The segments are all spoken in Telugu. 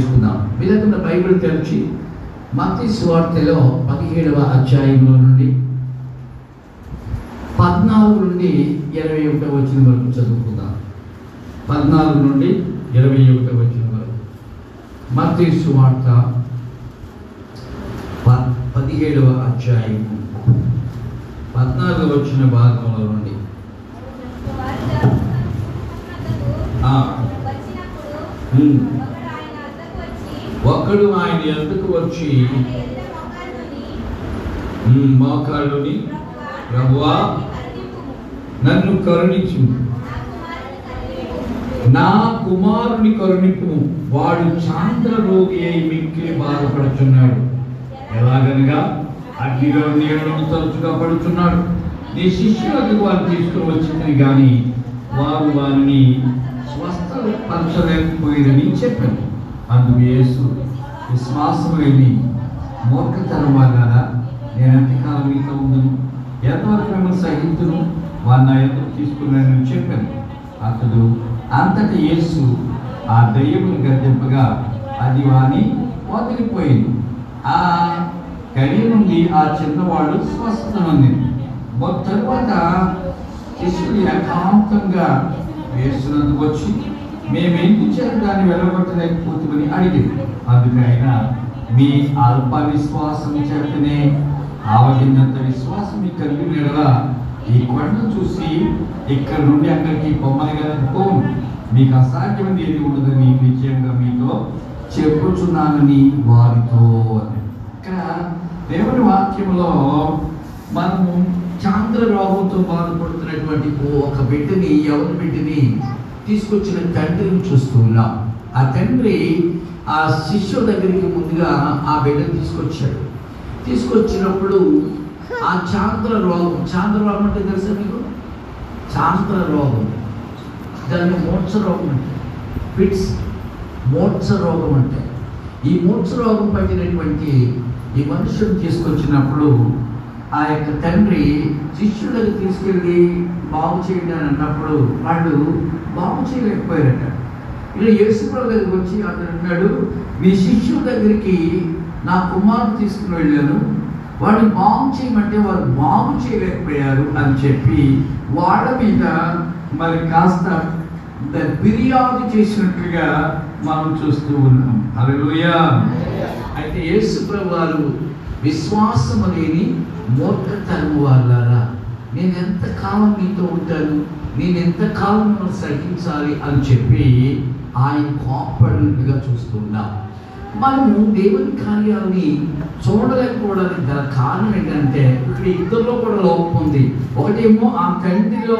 తీసుకుందాం. మీదకున్న బైబిల్ తెరిచి మత్తి సువార్తెలో పదిహేడవ అధ్యాయంలో నుండి పద్నాలుగు నుండి ఇరవై ఒకటో వచ్చిన వరకు చదువుకుందాం. పద్నాలుగు నుండి ఇరవై ఒకటో వచ్చిన వరకు. మత్తి సువార్త పదిహేడవ అధ్యాయం. పద్నాలుగు వచ్చిన భాగంలో నుండి. ఆ. ఒకడు ఆయన ఎందుకు వచ్చి? మోకాళ్ళుని ప్రభువా నన్ను కరుణించు. నా కుమారుని కరుణింపు. వాడు చాంద్ర రోగి అయి మిక్కిలి బాధపడుచున్నాడు. ఎలాగనగా? అగ్నిలో నీళ్ళను తరచుగా పడుచున్నాడు. నీ శిష్యులకు వారు తీసుకుని వచ్చిందని కానీ వారు వారిని స్వస్థపరచలేకపోయిందని చెప్పాను. అందుకు యేసు విశ్వాసం లేని మూర్ఖతనం వాళ్ళారా నేను ఎంతకాలం మీతో ఉందను ఎంతవరకు మిమ్మల్ని సహితును వారు నా ఎదురు తీసుకున్నానని చెప్పాను. అతడు అంతటి యేసు ఆ దయ్యమును గద్దెంపగా అది వాని వదిలిపోయింది ఆ గడి నుండి ఆ చిన్నవాడు స్వస్థత పొందింది. తరువాత శిష్యుడు ఏకాంతంగా వేస్తున్నందుకు వచ్చి మేమేంటి చేత దాన్ని వెళ్ళగొట్టలేకపోతుందని అడిగింది అందుకైనా మీ అల్ప విశ్వాసం చేతనే ఆవగిందంత విశ్వాసం మీకు కలిగి ఉండగా ఈ కొండను చూసి ఇక్కడ నుండి అక్కడికి పొమ్మని కదా మీకు అసాధ్యమైనది ఏది ఉండదని నిశ్చయంగా మీతో చెప్పుచున్నానని వారితో అని. ఇక్కడ దేవుని వాక్యంలో మనము చాంద్ర రోగంతో బాధపడుతున్నటువంటి ఒక బిడ్డని ఎవరి బిడ్డని తీసుకొచ్చిన తండ్రిని చూస్తూ ఉన్నాం. ఆ తండ్రి ఆ శిష్యుల దగ్గరికి ముందుగా ఆ బిడ్డను తీసుకొచ్చాడు. తీసుకొచ్చినప్పుడు ఆ చాంద్ర రోగం చాంద్ర రోగం అంటే తెలుసా మీకు? చాంద్ర రోగం. దాన్ని మోక్ష రోగం అంటే పిట్స్ మోక్ష రోగం అంటే ఈ మోక్ష రోగం పట్టినటువంటి ఈ మనుషుడు తీసుకొచ్చినప్పుడు ఆ యొక్క తండ్రి శిష్యులకు తీసుకెళ్ళి బాగు చేయడానికి అన్నప్పుడు వాళ్ళు బాగు చేయలేకపోయారట. ఇలా యేసుప్రభు దగ్గరికి వచ్చి అతను అన్నాడు మీ శిష్యుల దగ్గరికి నా కుమారుడు తీసుకుని వెళ్ళాను. వాడిని బాగు చేయమంటే వాళ్ళు బాగు చేయలేకపోయారు అని చెప్పి వాళ్ళ మీద మరి కాస్త ఫిర్యాదు చేసినట్లుగా మనం చూస్తూ ఉన్నాం. హల్లెలూయా. అయితే యేసుప్రభు వారు విశ్వాసం లేని మూర్ఖతనం వాళ్ళారా? నేను ఎంత కాలం మీతో ఉంటాను? నేను ఎంతకాలం సహించాలి అని చెప్పి ఆయన కోపడినట్టుగా చూస్తున్నాం. మనము దేవుని కార్యాలని చూడలేకపోవడానికి గల కారణం ఏంటంటే ఇక్కడ ఇద్దరిలో కూడా లోపం ఉంది. ఒకటేమో ఆ తండ్రిలో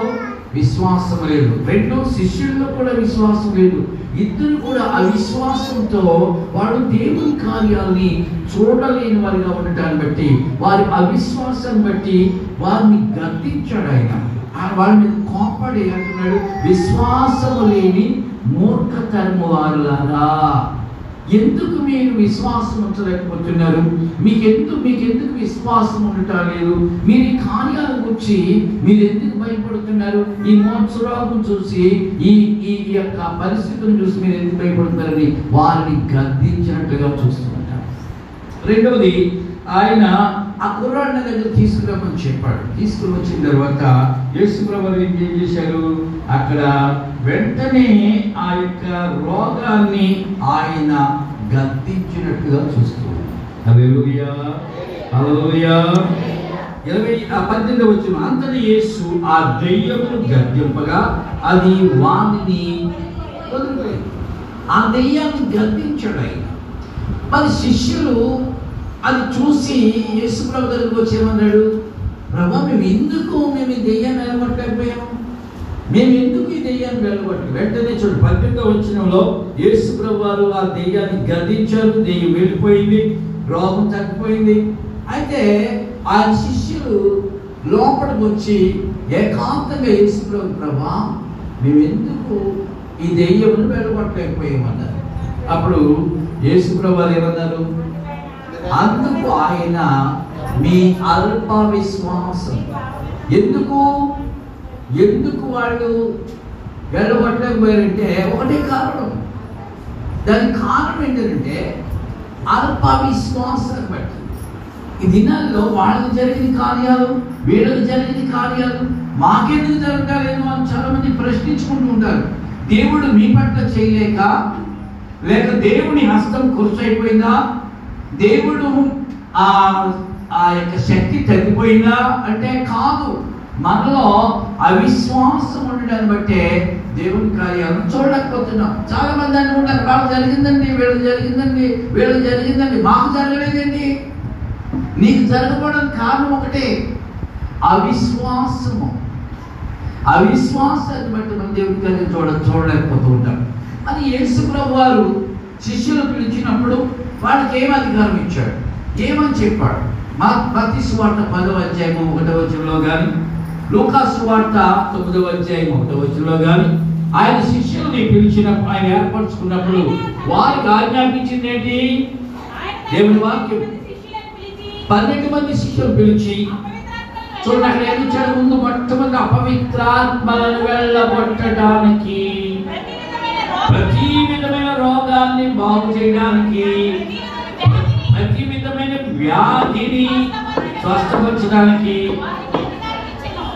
విశ్వాసం లేదు. రెండు శిష్యుల్లో కూడా విశ్వాసం లేదు. ఇద్దరు కూడా అవిశ్వాసంతో వాడు దేవుని కార్యాలని చూడలేని వారిగా ఉండటాన్ని బట్టి వారి అవిశ్వాసాన్ని బట్టి వారిని గద్దించాడు ఆయన. ఆ మీద కోపడి అంటున్నాడు విశ్వాసము లేని మూర్ఖతరము వారులారా. ఎందుకు మీరు విశ్వాసం ఉంచలేకపోతున్నారు? మీకు ఎందుకు మీకు ఎందుకు విశ్వాసం ఉండటం లేదు? మీరు ఈ కార్యాల గురించి మీరు ఎందుకు భయపడుతున్నారు? ఈ మోత్సరాలను చూసి ఈ ఈ ఈ యొక్క పరిస్థితులను చూసి మీరు ఎందుకు భయపడుతున్నారని వారిని గద్దించినట్లుగా చూస్తుంటారు రెండవది ఆయన ఆ కుర్రాడిని దగ్గర తీసుకురామని చెప్పాడు. తీసుకుని వచ్చిన తర్వాత యేసుప్రభు ఏం చేశారు? అక్కడ వెంటనే ఆ యొక్క రోగాన్ని ఆయన గద్దించినట్టుగా హల్లెలూయా. ఇరవై ఆ పద్దెనిమిది వచ్చిన అంతటి యేసు ఆ దెయ్యమును గద్దింపగా అది వాణిని ఆ దెయ్యాన్ని గద్దించాడు ఆయన. మరి శిష్యులు అది చూసి యేసుప్రభు దగ్గరికి వచ్చి ఏమన్నాడు? ప్రభా మేము ఎందుకు మేము ఈ దెయ్యాన్ని వెళ్ళగొట్టలేకపోయాము మేము ఎందుకు ఈ దెయ్యాన్ని వెళ్ళగొట్టి వెంటనే చూడు పత్రిక వచ్చినంలో యేసుప్రభు వారు ఆ దెయ్యాన్ని గదించారు దెయ్యం వెళ్ళిపోయింది రోగం తగ్గిపోయింది. అయితే ఆ శిష్యులు లోపలికి వచ్చి ఏకాంతంగా యేసుప్రభు ప్రభా మేము ఎందుకు ఈ దెయ్యమును వెళ్ళగొట్టలేకపోయామన్నారు అప్పుడు యేసుప్రభు వారు ఏమన్నారు? అందుకు ఆయన మీ అల్ప విశ్వాసం ఎందుకు? ఎందుకు వాళ్ళు వెళ్ళబట్టకపోయారంటే ఒకటే కారణం. దానికి కారణం ఏంటంటే అల్ప విశ్వాసం బట్టి. ఈ దినాల్లో వాళ్ళకి జరిగిన కార్యాలు వీళ్ళకి జరిగిన కార్యాలు మాకెందుకు జరగలేదు అని చాలా మంది ప్రశ్నించుకుంటూ ఉంటారు. దేవుడు మీ పట్ల చేయలేక లేక దేవుని హస్తం కురుసైపోయిందా దేవుడు ఆ ఆ యొక్క శక్తి తగ్గిపోయిందా అంటే కాదు. మనలో అవిశ్వాసం ఉండడాన్ని బట్టే దేవుని కార్యాలను చూడలేకపోతున్నాం. చాలా మంది అనుకుంటారు వాళ్ళకి జరిగిందండి వీళ్ళకి జరిగిందండి వీళ్ళకి జరిగిందండి మాకు జరగలేదండి. నీకు జరగకపోవడానికి కారణం ఒకటే. అవిశ్వాసము. అవిశ్వాసాన్ని బట్టి మనం దేవుని కార్యం చూడ చూడలేకపోతూ ఉంటాం. అని యేసుప్రభు వారు శిష్యులు పిలిచినప్పుడు వాళ్ళకి ఏం అధికారం ఇచ్చాడు? ఏమని చెప్పాడు? మా మతి సువార్త పదవ అధ్యాయము ఒకటవ వచ్చంలో కానీ లూకా సువార్త తొమ్మిదవ అధ్యాయం ఒకటవ వచ్చంలో కానీ ఆయన శిష్యుల్ని పిలిచినప్పుడు ఆయన ఏర్పరచుకున్నప్పుడు వారికి ఆజ్ఞాపించింది ఏంటి దేవుని వాక్యం. పన్నెండు మంది శిష్యులు పిలిచి చూడండి అక్కడ ఏమి ఇచ్చాడు? ముందు మొట్టమొదటి అపవిత్రాత్మలను వెళ్ళగొట్టడానికి. ప్రతి విధమైన రోగాన్ని బాగు చేయడానికి ప్రతి విధమైన వ్యాధిని స్వస్థపరచడానికి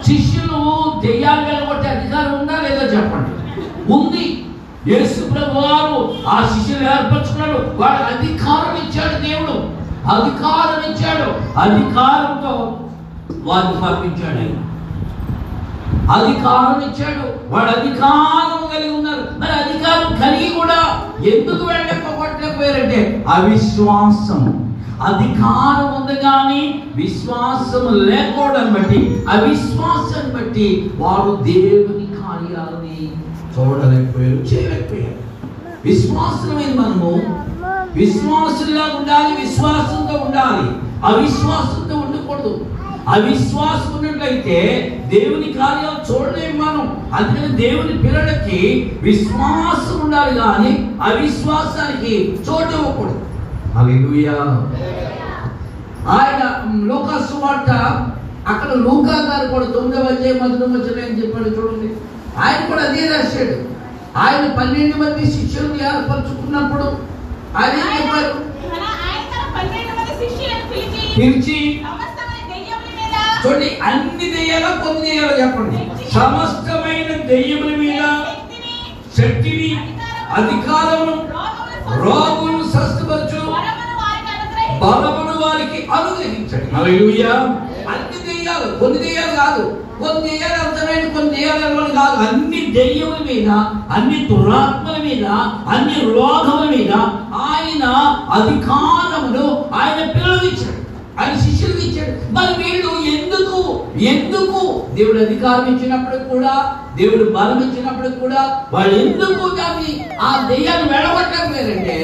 శిష్యులు దెయ్యాలు వెళ్ళగొట్టే అధికారం ఉందా లేదా చెప్పండి. ఉంది. యేసు ప్రభు వారు ఆ శిష్యులు ఏర్పరచుకున్నాడు. వాడు అధికారం ఇచ్చాడు దేవుడు. అధికారం ఇచ్చాడు. అధికారంతో వారిని పంపించాడు ఆయన. అధికారం ఇచ్చాడు. వాడు అధికారం కలిగి ఉన్నారు. మరి అధికారం కలిగి కూడా ఎందుకు వెళ్ళకపోవట్లేకపోయారంటే అవిశ్వాసం అధికారం ఉంది కానీ విశ్వాసం లేకపోవడం బట్టి అవిశ్వాసం బట్టి వారు దేవుని కార్యాలని చూడలేకపోయారు చేయలేకపోయారు. విశ్వాసమైన మనము విశ్వాసులుగా ఉండాలి విశ్వాసంతో ఉండాలి. అవిశ్వాసంతో ఉండకూడదు. అవిశ్వాసం ఉన్నట్లయితే దేవుని కార్యాలు చూడలేము మనం. అందుకని దేవుని పిల్లలకి విశ్వాసం ఉండాలి కానీ అవిశ్వాసానికి చోటు ఇవ్వకూడదు. హల్లెలూయా. ఆయన లోకా సువార్త అక్కడ లూకా గారు కూడా తొమ్మిదవ అధ్యాయం మొదటి వచ్చిన ఏం చెప్పాడు చూడండి. ఆయన కూడా అదే రాశాడు. ఆయన పన్నెండు మంది శిష్యులను ఏర్పరచుకున్నప్పుడు ఆయన చెప్పారు పిలిచి చూడండి అన్ని దెయ్యాలో కొన్ని దెయ్యాలో చెప్పండి. సమస్తమైన దెయ్యముల మీద శక్తిని అధికారమును రోగులను స్వస్థపరచు బలమును వారికి అనుగ్రహించండి. హల్లెలూయా. అన్ని దెయ్యాలు కొన్ని దెయ్యాలు కాదు కొన్ని దెయ్యాలు అర్థమైన కొన్ని దెయ్యాలు అర్థమైన కాదు. అన్ని దెయ్యముల మీద అన్ని దురాత్మల మీద అన్ని రోగముల మీద ఆయన అధికారమును ఆయన పిల్లలు ఇచ్చాడు ఆయన శిష్యులకు ఇచ్చాడు. మరి వీళ్ళు ఎందుకు? ఎందుకు? దేవుడు అధికారం ఇచ్చినప్పుడు కూడా దేవుడు బలం ఇచ్చినప్పుడు కూడా వాళ్ళు ఎందుకు దాన్ని ఆ దెయ్యాన్ని వెళ్ళగొట్టలేదంటే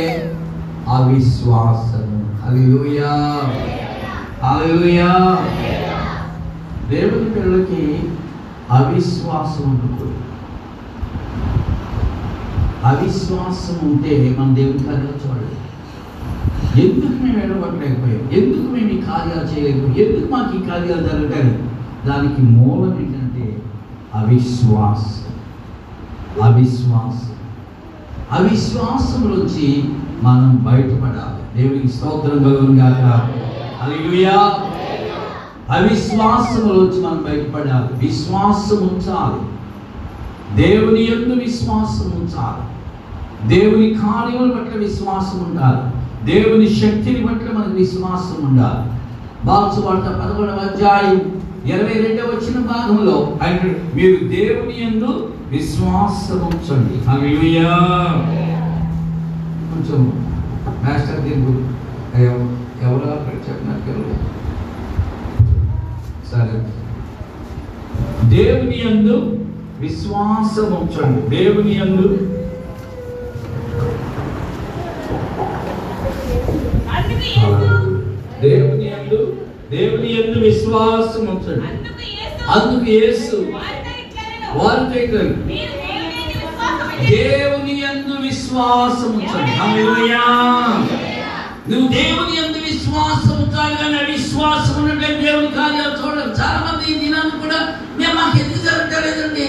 అవిశ్వాసము హల్లెలూయా! హల్లెలూయా! దేవుని పిల్లలకి అవిశ్వాసం ఉండకూడదు అవిశ్వాసం ఉంటే మన దేవుని కార్యాలు చూడలేదు ఎందుకు మేము ఎడగొట్టలేకపోయాం ఎందుకు మేము ఈ కార్యాలు చేయలేకపోయాం? ఎందుకు మాకు ఈ కార్యాలు జరగలేదు దానికి మూలం ఏంటంటే అవిశ్వాసం. అవిశ్వాసం. అవిశ్వాసంలోంచి మనం బయటపడాలి. దేవునికి స్తోత్రం కలుగును గాక. అవిశ్వాసం అవిశ్వాసంలోంచి మనం బయటపడాలి. విశ్వాసం ఉంచాలి. దేవుని ఎందు విశ్వాసం ఉంచాలి. దేవుని కార్యముల పట్ల విశ్వాసం ఉండాలి. దేవుని శక్తిని పట్ల మనకు విశ్వాసం ఉండాలి. బాక్సు వార్త పదకొండవ అధ్యాయం ఇరవై రెండవ వచ్చిన భాగంలో ఆయన మీరు దేవుని యందు విశ్వాసం ఉంచండి. కొంచెం మాస్టర్ దీని ఎవరు అక్కడ చెప్పినారు సరే. దేవుని యందు విశ్వాసం ఉంచండి. దేవుని యందు దేవుని యందు దేవుని యందు విశ్వాసం ఉంచండి. అందుకు యేసు వారితో దేవుని యందు విశ్వాసం ఉంచండి. నువ్వు దేవుని యందు విశ్వాసం ఉంచాలి కానీ అవిశ్వాసం ఉన్నట్లే దేవుని కార్యాలు చూడరు చాలా మంది ఈ దినాన్ని కూడా మేము మాకు ఎందుకు జరగలేదండి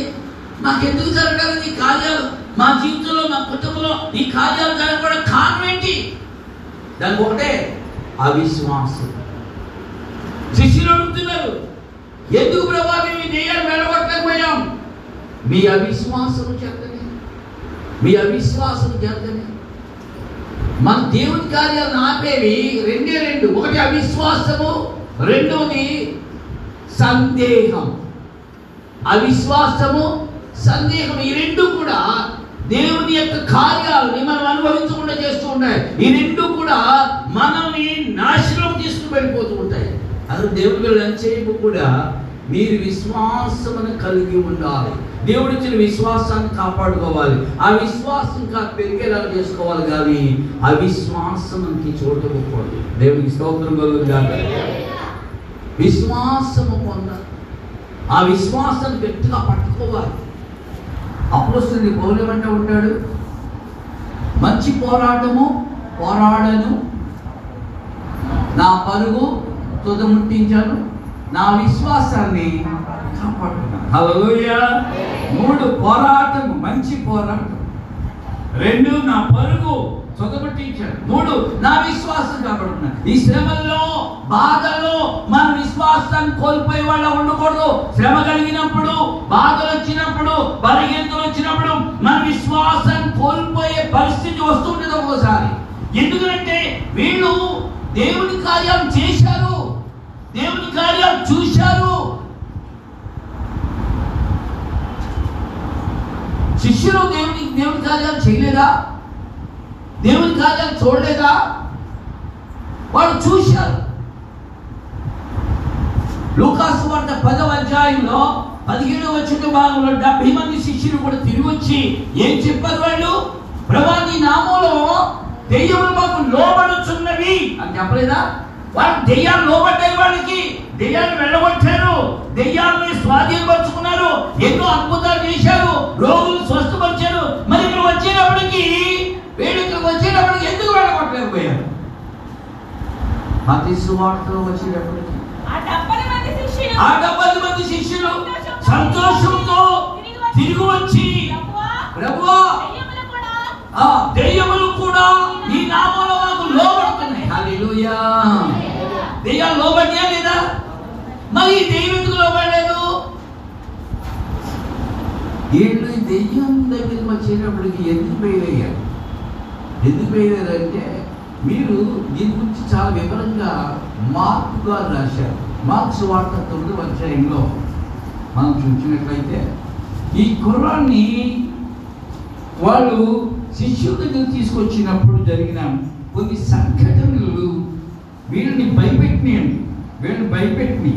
మాకు ఎందుకు జరగలేదు ఈ కార్యాలు? మా జీవితంలో మా కుటుంబంలో ఈ కార్యాలు జరగడం కారణం ఏంటి? దానికి ఒకటే అవిశ్వాసం. శిష్యులు అడుగుతున్నారు ఎందుకు ప్రభా మేము దెయ్యాలు వెళ్ళగొట్టలేకపోయాం మీ అవిశ్వాసం చేతనే. మీ అవిశ్వాసం చేతనే. మన దేవుని కార్యాలను ఆపేవి రెండే రెండు. ఒకటి అవిశ్వాసము రెండోది సందేహం. అవిశ్వాసము సందేహం ఈ రెండు కూడా దేవుని యొక్క కార్యాలని మనం అనుభవించకుండా చేస్తూ ఉంటాయి ఈ రెండు కూడా మనల్ని నాశనం తీసుకుని వెళ్ళిపోతూ ఉంటాయి. అసలు దేవుడి పిల్లలు కూడా? మీరు విశ్వాసమును కలిగి ఉండాలి. దేవుడు ఇచ్చిన విశ్వాసాన్ని కాపాడుకోవాలి. ఆ విశ్వాసం కాదు పెరిగేలా చేసుకోవాలి కానీ అవిశ్వాసం చోటు ఇవ్వకూడదు దేవునికి స్తోత్రం కలుగుతుంది విశ్వాసము పొందాలి ఆ విశ్వాసాన్ని గట్టిగా పట్టుకోవాలి. అప్పుడు వస్తుంది పౌలేమంటే ఉంటాడు మంచి పోరాటము పోరాడను. నా పరుగు తుదముట్టించాను. నా విశ్వాసాన్ని కాపాడుకున్నాను హల్లెలూయా. మూడు పోరాటము మంచి పోరాటం. రెండు నా పరుగు చొదబట్టించాడు మూడు నా విశ్వాసం కాపాడుకున్నా. ఈ శ్రమల్లో బాధల్లో మన విశ్వాసాన్ని కోల్పోయే వాళ్ళ ఉండకూడదు. శ్రమ కలిగినప్పుడు బాధలు వచ్చినప్పుడు బలహీనతలు వచ్చినప్పుడు మన విశ్వాసాన్ని కోల్పోయే పరిస్థితి వస్తుంటుంది ఒక్కోసారి. ఎందుకంటే వీళ్ళు దేవుని కార్యం చేశారు. దేవుని కార్యం చూశారు. శిష్యులు దేవుని దేవుని కార్యాలు చేయలేదా? దేవుని కార్యాలు చూడలేదా? వాళ్ళు చూశారు లూకాసు వార్త పదవ అధ్యాయంలో పదిహేడవ వచ్చిన భాగంలో డెబ్బై మంది శిష్యులు కూడా తిరిగి వచ్చి ఏం చెప్పారు వాళ్ళు? ప్రభా నీ నామంలో దెయ్యములు మాకు లోబడుచున్నవి. అని చెప్పలేదా? వాళ్ళు దెయ్యాలు లోబడ్డాయి వాళ్ళకి. దెయ్యాలు వెళ్ళగొట్టారు. దెయ్యాలని స్వాధీనపరుచుకున్నారు. ఎన్నో అద్భుతాలు చేశారు. రోగులు స్వస్థపరిచారు మరి ఇక్కడ వచ్చేటప్పటికి వీళ్ళు ఇక్కడికి వచ్చేటప్పటికి ఎందుకు వెళ్ళగొట్టలేకపోయారు మతి సువార్తలో వచ్చేటప్పటికి ఆ డెబ్బై మంది శిష్యులు. ఆ డెబ్బై మంది శిష్యులు సంతోషంతో తిరిగి వచ్చి ప్రభువా దెయ్యములు కూడా. ఆ దెయ్యములు కూడా నీ నామంలో మాకు లోబడుతున్నాయి. హల్లెలూయా. దెయ్యాలు లోబడ్డా లేదా? మరి ఈ దెయ్యం ఎందుకు లోబడలేదు? వీళ్ళు ఈ దెయ్యం దగ్గరికి వచ్చేటప్పటికి ఎందుకు బయలయ్యారు ఎందుకు బయలుదేరంటే మీరు దీని గురించి చాలా వివరంగా మార్క్ గారు రాశారు. మార్క్స్ వార్త తొమ్మిది అధ్యాయంలో మనం చూసినట్లయితే ఈ కుర్రాన్ని వాళ్ళు శిష్యుల దగ్గర తీసుకొచ్చినప్పుడు జరిగిన కొన్ని సంఘటనలు వీళ్ళని భయపెట్టినాయండి వీళ్ళని భయపెట్టి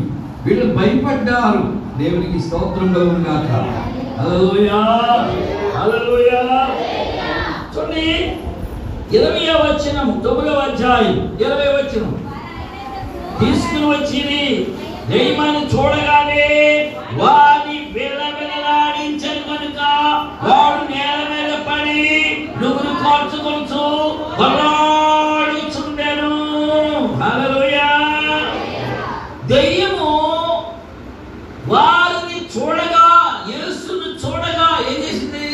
వీళ్ళు భయపడ్డారు. దేవునికి స్తోత్రం కలుగుగాక హల్లెలూయా! హల్లెలూయా! చూడండి ఇరవై వచ్చినం తొమ్మిదవ అధ్యాయం ఇరవై వచ్చిన తీసుకుని వచ్చింది. దైవాన్ని చూడగానే వాని విలవిలలాడించను కనుక వాడు నేల మీద పడి నువ్వు కోర్చుకొనుచు బలాడుచుండెను హల్లెలూయా. దెయ్యము వారిని చూడగా యేసును చూడగా ఏం చేసింది?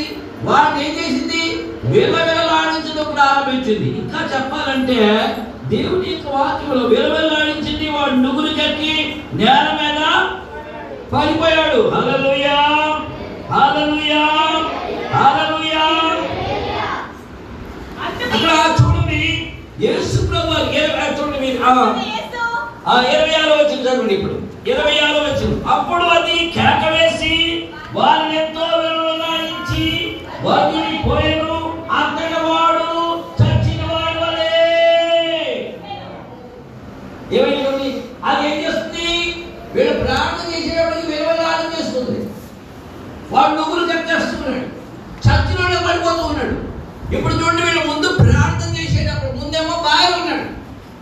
వారిని ఏం చేసింది? విలవిలలాడించడం వచ్చింది. ఇంకా చెప్పాలంటే దేవుని యొక్క వాక్యంలో విలువలాడించింది వాడు నుగురు కట్టి నేల మీద పడిపోయాడు. హల్లెలూయా హల్లెలూయా హల్లెలూయా. అక్కడ చూడండి యేసు ప్రభు చూడండి మీరు ఆ, ఇరవై ఆరు వచ్చింది చదవండి ఇప్పుడు. ఇరవై ఆరు వచ్చింది అప్పుడు అది కేక వేసి వారిని ఎంతో విలువలాడించి వారిని వాడు నువ్వులు కట్టేస్తున్నాడు చచ్చినోడే పడిపోతూ ఉన్నాడు. ఇప్పుడు చూడండి వీళ్ళు ముందు ప్రార్థన చేసేటప్పుడు ముందేమో బాగా ఉన్నాడు.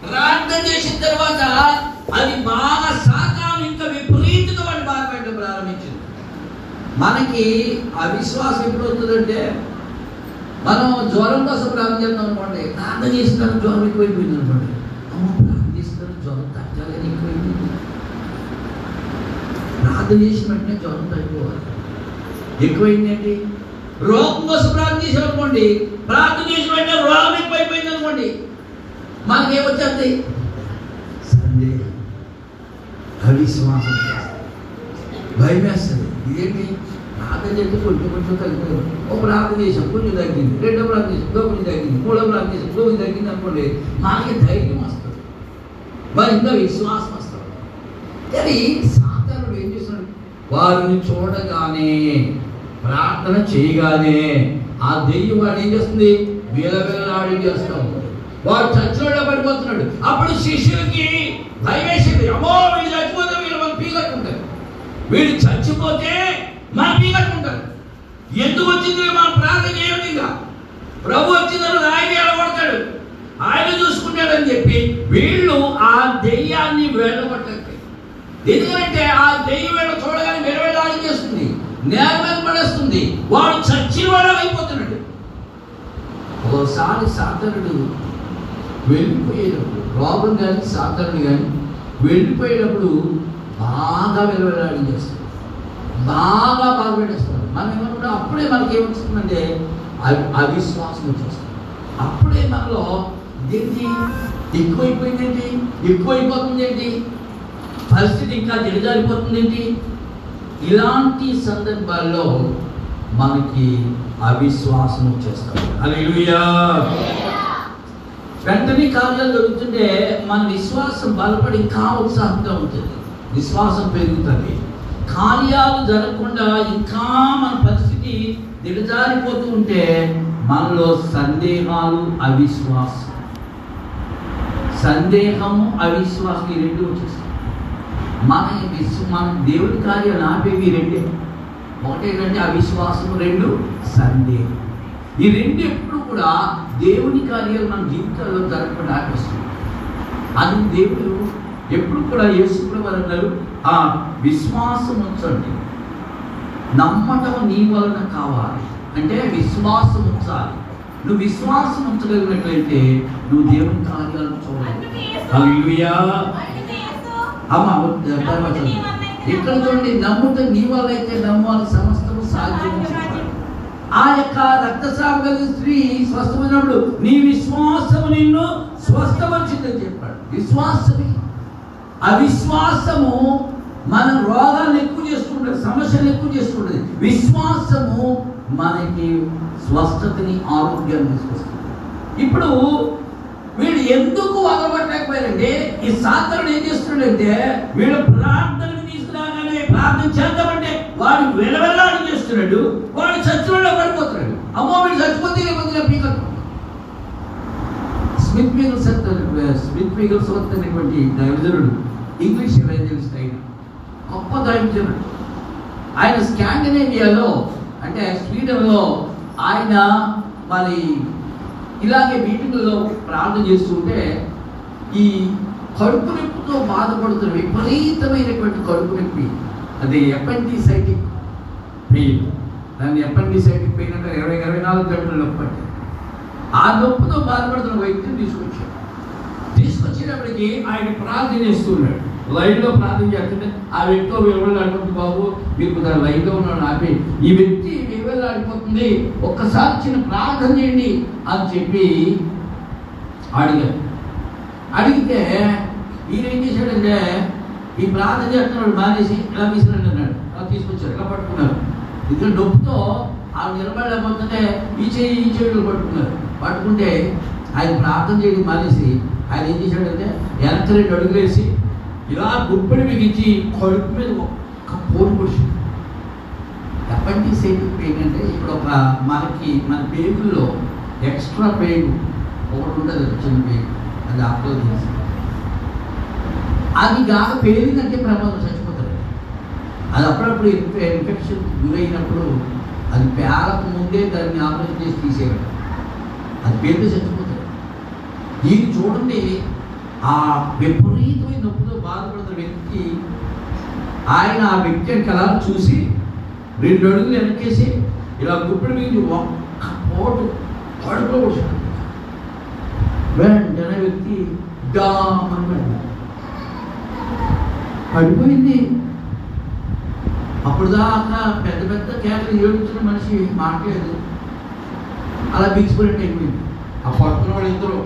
ప్రార్థన చేసిన తర్వాత అది బాగా సాతాను ఇంకా విపరీతంగా వాడు బాగా పెట్టడం ప్రారంభించింది. మనకి అవిశ్వాసం ఎప్పుడు వస్తుందంటే మనం జ్వరం కోసం ప్రార్థన చేద్దాం అనుకోండి. ప్రార్థన చేసిన జ్వరం ఎక్కువైపోయింది అనుకోండి. అమ్మ ప్రార్థన చేసిన జ్వరం తగ్గాలని ఎక్కువైపోయింది. ప్రార్థన చేసిన వెంటనే జ్వరం తగ్గిపోవాలి. ఎక్కువైంది ఏంటి రోగం కోసం ప్రార్థన చేసాం అనుకోండి ప్రార్థన చేసిన వెంటనే రోగం ఎక్కువైపోయింది అనుకోండి మనకేమొచ్చేది సందేహం. అవిశ్వాసం. భయం వేస్తుంది ఇదేంటి? ప్రార్థన చేస్తే కొంచెం కొంచెం తగ్గిపోయింది. ఒక ప్రార్థన చేసాం కొంచెం తగ్గింది రెండో ప్రార్థన చేసాం ఇంకో కొంచెం తగ్గింది మూడో ప్రార్థన చేసాం ఇంకో కొంచెం తగ్గింది అనుకోండి మనకి ధైర్యం వస్తుంది. మరి ఇంకా విశ్వాసం వస్తుంది. కానీ సాధారణ ఏం చేస్తున్నాడు? వారిని చూడగానే ప్రార్థన చేయగానే ఆ దెయ్యం వాడు ఏం చేస్తుంది? విలవిలాడి చేస్తూ చేస్తాం వాడు చచ్చినోళ్ళ పడిపోతున్నాడు అప్పుడు శిష్యులకి భయమేసింది అమ్మో వీళ్ళు చచ్చిపోతే వీళ్ళు మన పీకట్టుకుంటారు వీళ్ళు చచ్చిపోతే మన పీకట్టుకుంటారు ఎందుకు వచ్చింది? మనం ప్రార్థన చేయండి ఇంకా ప్రభు వచ్చిన ఆయన ఎలగొడతాడు ఆయన చూసుకుంటాడని చెప్పి వీళ్ళు ఆ దెయ్యాన్ని వెళ్ళగొట్టలేదు ఎందుకంటే ఆ దెయ్యం వీళ్ళు చూడగానే వెరవేలాడి చేస్తుంది. నేల మీద పడేస్తుంది. వాడు చచ్చిన వాడు అయిపోతున్నాడు. ఒకసారి సాధనుడు వెళ్ళిపోయేటప్పుడు రోగం కానీ సాధనుడు కానీ వెళ్ళిపోయేటప్పుడు బాగా వెలవెలాడి చేస్తాడు. బాగా బాగా పెట్టేస్తారు మనం ఏమన్నా అప్పుడే మనకి ఏమొస్తుందంటే అవి- అవిశ్వాసం వచ్చేస్తుంది. అప్పుడే మనలో ఇదేంటి? ఎక్కువైపోయింది ఏంటి ఎక్కువైపోతుంది ఏంటి పరిస్థితి ఇంకా దిగజారిపోతుంది ఏంటి ఇలాంటి సందర్భాల్లో మనకి అవిశ్వాసం వచ్చేస్తాం హల్లెలూయా. వెంటనే కార్యాలు జరుగుతుంటే మన విశ్వాసం బలపడి ఇంకా ఉత్సాహంగా ఉంటుంది. విశ్వాసం పెరుగుతుంది. కార్యాలు జరగకుండా ఇంకా మన పరిస్థితి దిగజారిపోతూ ఉంటే మనలో సందేహాలు అవిశ్వాసం. సందేహము అవిశ్వాసం ఈ రెండు వచ్చేస్తాయి. మన విశ్వ మన దేవుడి కార్యాలు ఆపేవి రెండే. ఒకటి ఏంటంటే అవిశ్వాసం రెండు సందేహం. ఈ రెండు ఎప్పుడు కూడా దేవుని కార్యాలు మన జీవితాల్లో జరగకుండా ఆపేస్తుంది అది దేవుడు ఎప్పుడు కూడా యేసుకుడు వారు అన్నారు ఆ విశ్వాసం ఉంచండి. నమ్మటం నీ వలన కావాలి. అంటే విశ్వాసం ఉంచాలి. నువ్వు విశ్వాసం ఉంచగలిగినట్లయితే నువ్వు దేవుని కార్యాలను చూడాలి అందుకే తర్వాత ఇక్కడ చూడండి నమ్ముట నీ వల్ల అయితే నమ్మాలి సమస్తము సాధ్యం ఆ యొక్క రక్తస్రావం కలిగిన స్త్రీ స్వస్థమైనప్పుడు నీ విశ్వాసము నిన్ను స్వస్థపరిచిందని చెప్పాడు. విశ్వాసమే. అవిశ్వాసము మన రోగాలను ఎక్కువ చేసుకుంటుంది సమస్యలు ఎక్కువ చేసుకుంటుంది విశ్వాసము మనకి స్వస్థతని ఆరోగ్యాన్ని తీసుకొస్తుంది. ఇప్పుడు వీడు ఎందుకు వదలబట్టలేకపోయారంటే ఈ సాధారణ ఏం చేస్తున్నాడంటే వీడు ప్రార్థనకు తీసుకురాగానే ప్రార్థన చేద్దామంటే వాడు వెలవెల్లాడి చేస్తున్నాడు వాడు చచ్చిన పడిపోతున్నాడు. అమ్మో వీడు చచ్చిపోతే కొద్దిగా పీకట్టు స్మిత్ పీగల్స్ స్మిత్ పీగల్స్ అనేటువంటి దైవజనుడు ఇంగ్లీష్ ఎవెంజలిస్ట్ ఆయన గొప్ప దైవజనుడు ఆయన స్కాండినేవియాలో అంటే స్వీడన్లో ఆయన మరి ఇలాగే మీటింగ్లో ప్రార్థన చేస్తుంటే ఈ కడుపు నొప్పితో బాధపడుతున్న విపరీతమైనటువంటి కడుపు నొప్పి. అది ఎపెండిసైటిక్ పెయిన్. దాన్ని ఎపెండిసైటిక్ పెయిన్ అంటే ఇరవై ఇరవై నాలుగు గంటల నొప్పి అంటే ఆ నొప్పితో బాధపడుతున్న వ్యక్తిని తీసుకొచ్చాడు తీసుకొచ్చేటప్పటికి ఆయన ప్రార్థన చేస్తున్నాడు. లైన్లో ప్రార్థన చేస్తుంటే ఆ వ్యక్తితో అంటుంది బాబు మీరు దాని లైన్లో ఉన్నాడు ఆపి ఈ వ్యక్తి విలువలాడిపోతుంది ఒక్కసారి చిన్న ప్రార్థన చేయండి అని చెప్పి అడిగాడు అడిగితే ఈయన ఏం చేశాడంటే ఈ ప్రార్థన చేస్తున్నాడు మానేసి ఇలా తీసుకురండి అన్నాడు. అలా తీసుకొచ్చారు ఇలా పట్టుకున్నారు. ఇక్కడ నొప్పితో ఆ నిలబడలేకపోతుంటే ఈ చేయి ఈ చేతులు పట్టుకున్నారు. పట్టుకుంటే ఆయన ప్రార్థన చేయడం మానేసి ఆయన ఏం చేశాడంటే వెనక్కి రెండు అడుగులేసి ఇలా గుప్పెడు బిగించి కడుపు మీద ఒక్క పోటు పొడిచాడు అపెండిసైటిక్ పెయిన్ అంటే ఇప్పుడు ఒక మనకి మన పేగుల్లో ఎక్స్ట్రా పేగు ఒకటి ఉంటుంది చిన్న పేగు. అది అప్లో చేసి. అది కాక పేలిందంటే ప్రమాదం చచ్చిపోతారు. అది అప్పుడప్పుడు ఇన్ఫెక్షన్ గురైనప్పుడు అది పేరకు ముందే దాన్ని ఆపరేషన్ చేసి తీసేయడం. అది పేరుతో చచ్చిపోతారు. దీన్ని చూడండి ఆ విపరీతమైన నొప్పితో బాధపడుతున్న వ్యక్తి ఆయన ఆ వ్యక్తి యొక్క చూసి రెండు అడుగులు వెనక్కేసి ఇలా గుప్పిడి మీద ఒక్క పోటు కడుపులో కూర్చున్నాడు. వెంటనే వ్యక్తి డామని పడిపోయింది. అప్పుడు దాకా పెద్ద పెద్ద కేకలు ఏడుస్తున్న మనిషి మాట్లాడలేదు. అలా బిగిసిపోయినట్టు అయిపోయింది. ఆ పట్టుకున్న వాళ్ళు ఇద్దరు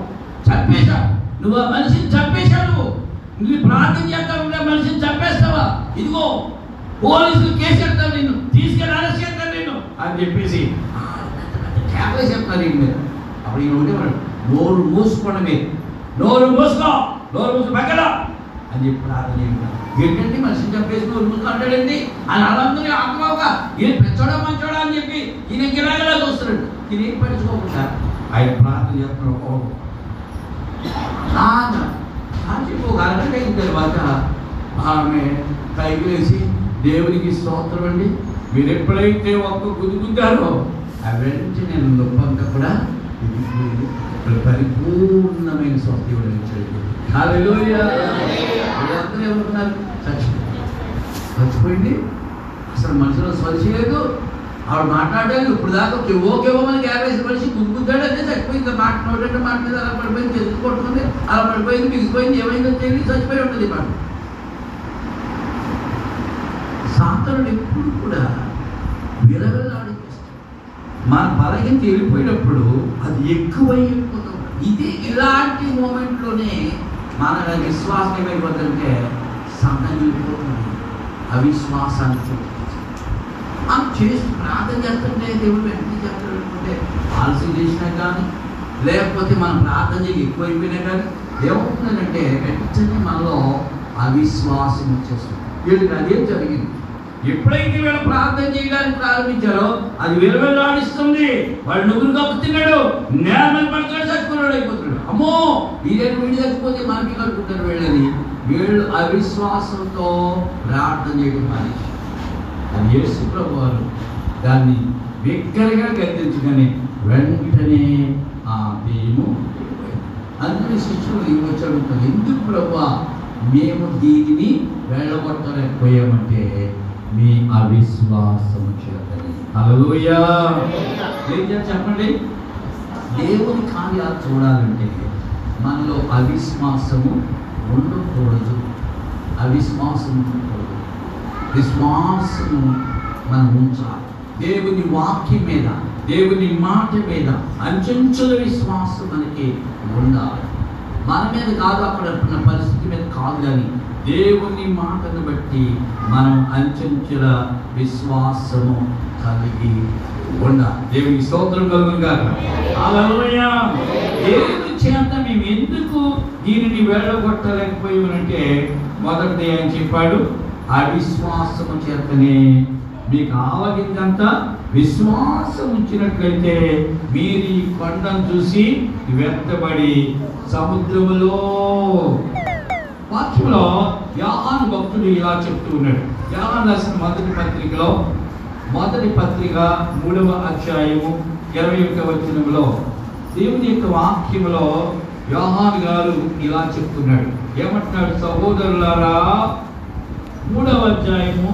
చంపేశా నువ్వు ఆ మనిషిని చంపేశావు. నువ్వు నువ్వు ప్రార్థన చేస్తా ఉంటే మనిషిని చంపేస్తావా? ఇదిగో పోలీసులు కేసు పెడతాను నిన్ను. తీసుకెళ్ళి అరెస్ట్ చేస్తాను నేను అని చెప్పేసి కేకలే చెప్తాను ఈయన మీద. అప్పుడు ఈయన ఉండేవాడు నోరు మూసుకోవడమే నోరు మూసుకో. నోరు మూసుకో పక్కన అని చెప్పి ప్రార్థన ఏంటంటే మనిషిని చంపేసి నోరు మూసుకో అంటాడండి అని అలా ఆత్మగా ఈయన పెంచోడా మంచోడా అని చెప్పి ఈయన గిరాగిలా చూస్తున్నాడు ఈయన ఏం పట్టించుకోకుండా. ఆయన ప్రార్థన చేస్తున్నాడు అని ఒక అరగంట అయిన తర్వాత. ఆమె పైకి వేసి దేవునికి స్తోత్రం అండి. మీరు ఎప్పుడైతే ఒక్క గుద్దుకుంటారో ఆ వెంటనే నేను నొప్పంతా కూడా పరిపూర్ణమైన స్వస్థ ఇవ్వడం హల్లెలూయా. వీళ్ళందరూ ఏమనుకున్నారు చచ్చిపోయింది చచ్చిపోయింది. అసలు మనుషులు స్పర్శ లేదు ఆవిడ మాట్లాడలేదు. ఇప్పుడు దాకా ఓకేవో మనకి మనిషి మనిషి గుద్దుకుంటాడంటే చచ్చిపోయింది. మాట నోటంటే మాట మీద అలా పడిపోయింది చెరుకు అలా పడిపోయింది మిగిలిపోయింది ఏమైందో తెలియదు చచ్చిపోయి ఉంటుంది మాట. సాతనుడు ఎప్పుడు కూడా విరవలాడిస్తాడు మన బలహీన వెళ్ళిపోయినప్పుడు అది ఎక్కువై వెళ్ళిపోతుంది ఇది ఇలాంటి మూమెంట్లోనే మన విశ్వాసం ఏమైపోతుందంటే సగం వెళ్ళిపోతుంది. అవిశ్వాసానికి మనం చేసి ప్రార్థన చేస్తుంటే దేవుడు వెంటనే చేస్తాడు అనుకుంటే ఆలస్యం చేసినా కానీ లేకపోతే మనం ప్రార్థన చేయక ఎక్కువైపోయినా కానీ ఏమవుతుందంటే వెంటనే మనలో అవిశ్వాసం వచ్చేస్తుంది. వీళ్ళకి అదేం జరిగింది. ఎప్పుడైతే వీళ్ళు ప్రార్థన చేయడానికి ప్రారంభించారో అది వెలువెల్లాడిస్తుంది వాడు నువ్వులు కప్పుతున్నాడు నేల పడుతున్నాడు చచ్చిపోయినాడు అయిపోతున్నాడు. అమ్మో ఇదేంటి వీడి చచ్చిపోతే మనకి కట్టుకుంటారు వీళ్ళని. వీళ్ళు అవిశ్వాసంతో ప్రార్థన చేయడం మానేసి. అది యేసు ప్రభువారు దాన్ని బిగ్గరగా గద్దించుకొని వెంటనే ఆ దెయ్యము అందుకని శిష్యులు ఇవి అడుగుతారు ఎందుకు ప్రభు మేము దీనిని వెళ్ళగొట్టలేకపోయామంటే మీ అవిశ్వాసం చేతని. చేయాలి చెప్పండి? దేవుని కార్యాలు చూడాలంటే మనలో అవిశ్వాసము ఉండకూడదు. అవిశ్వాసం ఉండకూడదు. విశ్వాసము మనం ఉంచాలి. దేవుని వాక్యం మీద దేవుని మాట మీద అంచెంచుల విశ్వాసం మనకి ఉండాలి. మన మీద కాదు అక్కడ ఉన్న పరిస్థితి మీద కాదు కానీ దేవుని మాటను బట్టి మనం అంచెంచుల విశ్వాసము కలిగి ఉండాలి. దేవుని స్తోత్రం కలుగుగా దేవుని చేత మేము ఎందుకు దీనిని వెళ్ళగొట్టలేకపోయామంటే మొదటిది ఆయన చెప్పాడు అవిశ్వాసము చేతనే మీకు ఆవగిందంతా విశ్వాసం ఉంచినట్లయితే మీరు ఈ కొండను చూసి వెత్తబడి సముద్రములో వాక్యంలో యాహాన్ భక్తుడు ఇలా చెప్తూ ఉన్నాడు. యాహాన్ రాసిన మొదటి పత్రికలో మొదటి పత్రిక మూడవ అధ్యాయము ఇరవై యొక్క వచనంలో దేవుని యొక్క వాక్యంలో యోహాన్ గారు ఇలా చెప్తున్నాడు. ఏమంటున్నాడు సహోదరులారా? మూడవ అధ్యాయము